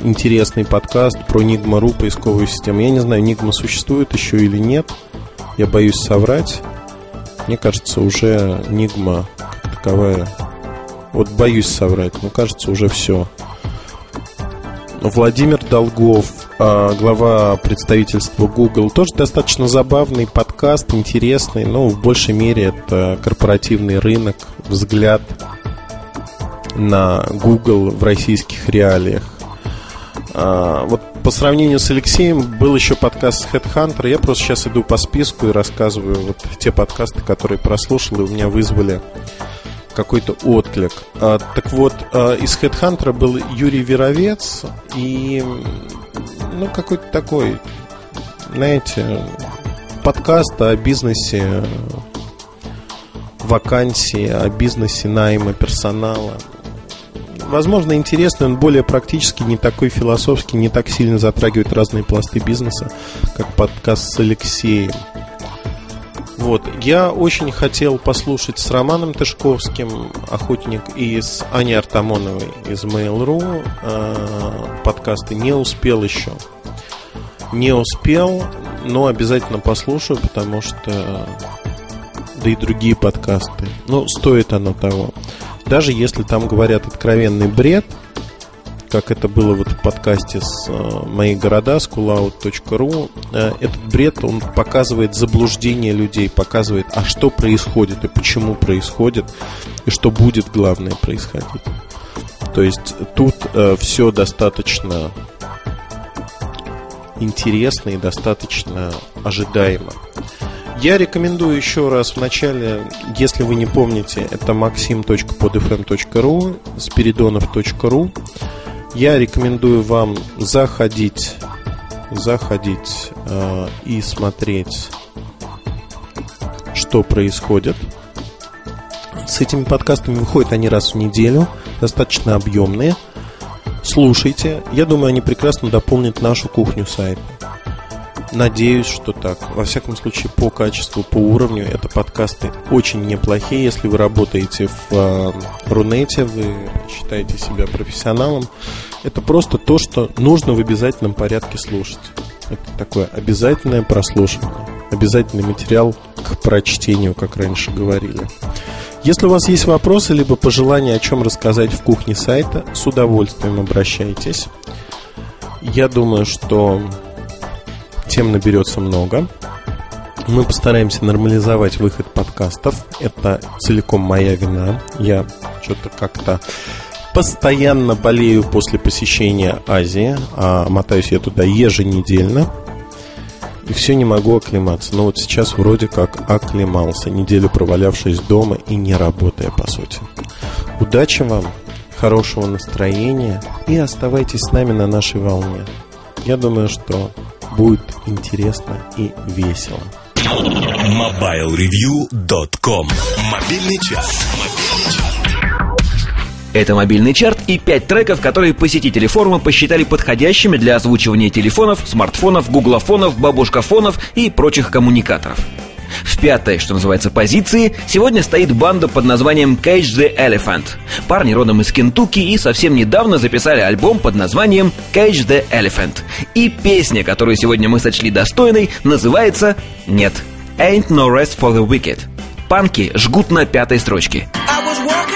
интересный подкаст про Nigma.ru, поисковую систему. Я не знаю, Nigma существует еще или нет. Я боюсь соврать. Мне кажется, уже Nigma как таковая... Вот боюсь соврать, но кажется, уже все. Владимир Долгов, а, глава представительства Google, тоже достаточно забавный подкаст, интересный, но в большей мере это корпоративный рынок, взгляд на Google в российских реалиях. А, вот по сравнению с Алексеем был еще подкаст Headhunter. Я просто сейчас иду по списку и рассказываю вот те подкасты, которые прослушал, и у меня вызвали какой-то отклик. А, так вот, а, из Headhunter был Юрий Веровец и ну, какой-то такой, знаете, подкаст о бизнесе вакансии, о бизнесе найма персонала. Возможно, интересный, он более практически, не такой философский, не так сильно затрагивает разные пласты бизнеса, как подкаст с Алексеем. Вот. Я очень хотел послушать с Романом Тышковским, охотник, и с Аней Артамоновой из Mail.ru э, подкасты. Не успел еще. Не успел, но обязательно послушаю, потому что да и другие подкасты. Ну, стоит оно того. Даже если там говорят откровенный бред, как это было в подкасте с э, «Мои города», с coolout.ru, э, этот бред, он показывает заблуждение людей, показывает, а что происходит и почему происходит, и что будет, главное, происходить. То есть тут э, все достаточно интересно и достаточно ожидаемо. Я рекомендую еще раз в начале, если вы не помните, это maxim.podfm.ru, spiridonov.ru. Я рекомендую вам заходить, заходить э, и смотреть, что происходит. С этими подкастами выходят они раз в неделю, достаточно объемные. Слушайте, я думаю, они прекрасно дополнят нашу кухню сайта. Надеюсь, что так. Во всяком случае, по качеству, по уровню это подкасты очень неплохие. Если вы работаете в э, Рунете, вы считаете себя профессионалом, это просто то, что нужно в обязательном порядке слушать. Это такое обязательное прослушивание, обязательный материал к прочтению, как раньше говорили. Если у вас есть вопросы либо пожелания, о чем рассказать в кухне сайта, с удовольствием обращайтесь. Я думаю, что тем наберется много. Мы постараемся нормализовать выход подкастов. Это целиком моя вина. Я что-то как-то постоянно болею после посещения Азии, а мотаюсь я туда еженедельно. И все не могу оклематься. Но вот сейчас вроде как оклемался, неделю провалявшись дома и не работая, по сути. Удачи вам, хорошего настроения и оставайтесь с нами на нашей волне. Я думаю, что будет интересно и весело. MobileReview.com Мобильный час. Это мобильный чарт и 5 треков, которые посетители форума посчитали подходящими для озвучивания телефонов, смартфонов, гуглофонов, бабушкафонов и прочих коммуникаторов. В пятой, что называется, позиции сегодня стоит банда под названием Cage the Elephant. Парни родом из Кентукки и совсем недавно записали альбом под названием Cage the Elephant. И песня, которую сегодня мы сочли достойной, называется «Нет». Ain't no rest for the wicked. Панки жгут на пятой строчке. the street,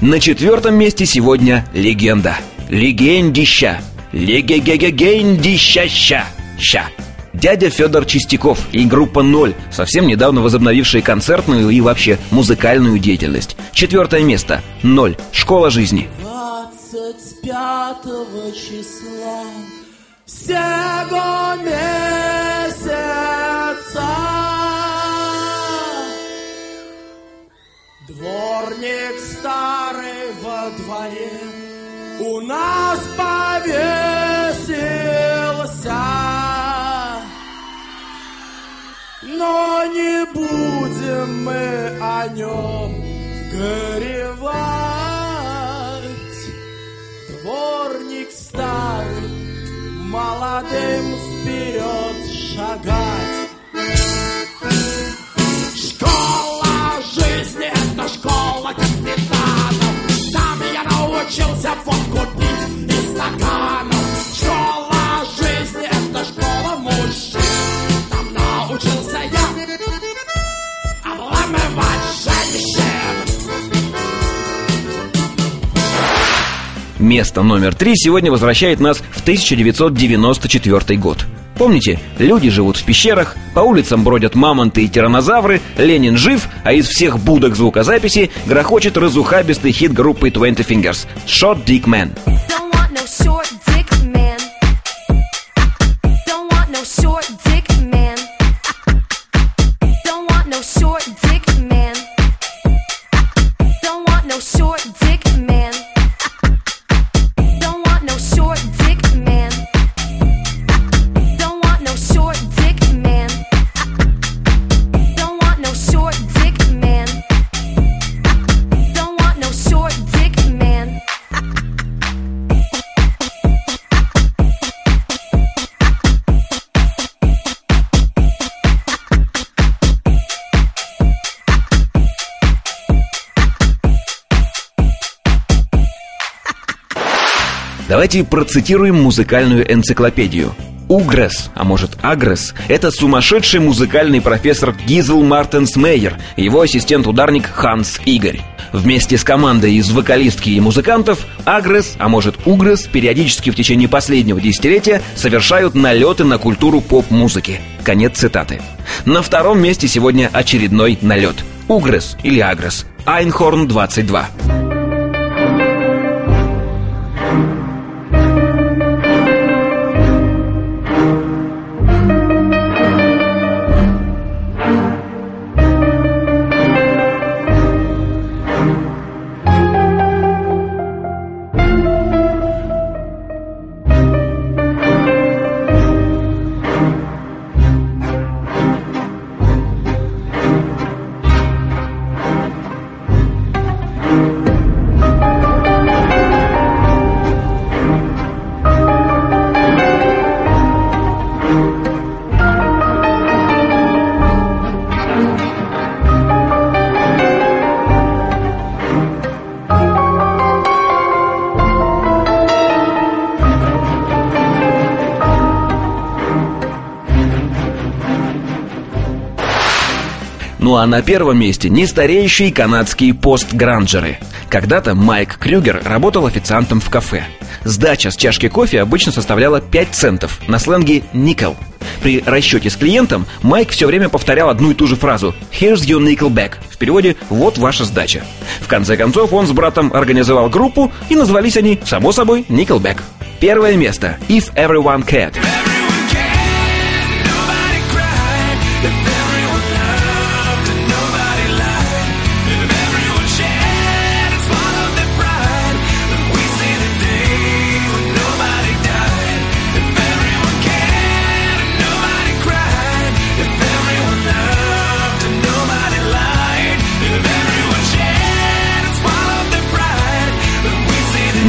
На четвертом месте сегодня легенда. Легендища. Легегегегендища-ща. Ща. Дядя Федор Чистяков и группа «Ноль», совсем недавно возобновившие концертную и вообще музыкальную деятельность. Четвертое место. «Ноль. Школа жизни». 25 числа всего месяца Дворник старый во дворе у нас повесился. Но не будем мы о нем горевать. Дворник старый, молодым вперед шагать. школа капитанов. Там я научился водку пить из стаканов. Школа жизни — это школа мужчин. Место номер три сегодня возвращает нас в 1994 год. Помните, люди живут в пещерах, по улицам бродят мамонты и тиранозавры, Ленин жив, а из всех будок звукозаписи грохочет разухабистый хит группы Twenty Fingers «Shot Dick Man». Don't want no short dick man. Don't want no short dick Давайте процитируем музыкальную энциклопедию. Угрес, а может Агрес, это сумасшедший музыкальный профессор Гизел Мартенс Мейер его ассистент-ударник Ханс Игорь. Вместе с командой из вокалистки и музыкантов Агрес, а может Угрес, периодически в течение последнего десятилетия совершают налеты на культуру поп-музыки. Конец цитаты. На втором месте сегодня очередной налет. Угрес или Агрес. Айнхорн 22. А на первом месте не стареющие канадские постгранджеры. Когда-то Майк Крюгер работал официантом в кафе. Сдача с чашки кофе обычно составляла 5 центов, на сленге «никел». При расчете с клиентом Майк все время повторял одну и ту же фразу «Here's your nickel back» В переводе «Вот ваша сдача». В конце концов он с братом организовал группу и назвались они, само собой, Nickelback. Первое место «If Everyone Cared».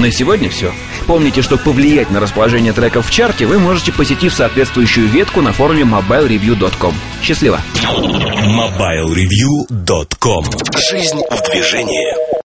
На сегодня все. Помните, что повлиять на расположение треков в чарте вы можете, посетив соответствующую ветку на форуме mobilereview.com. Счастливо! MobileReview.com Жизнь в движении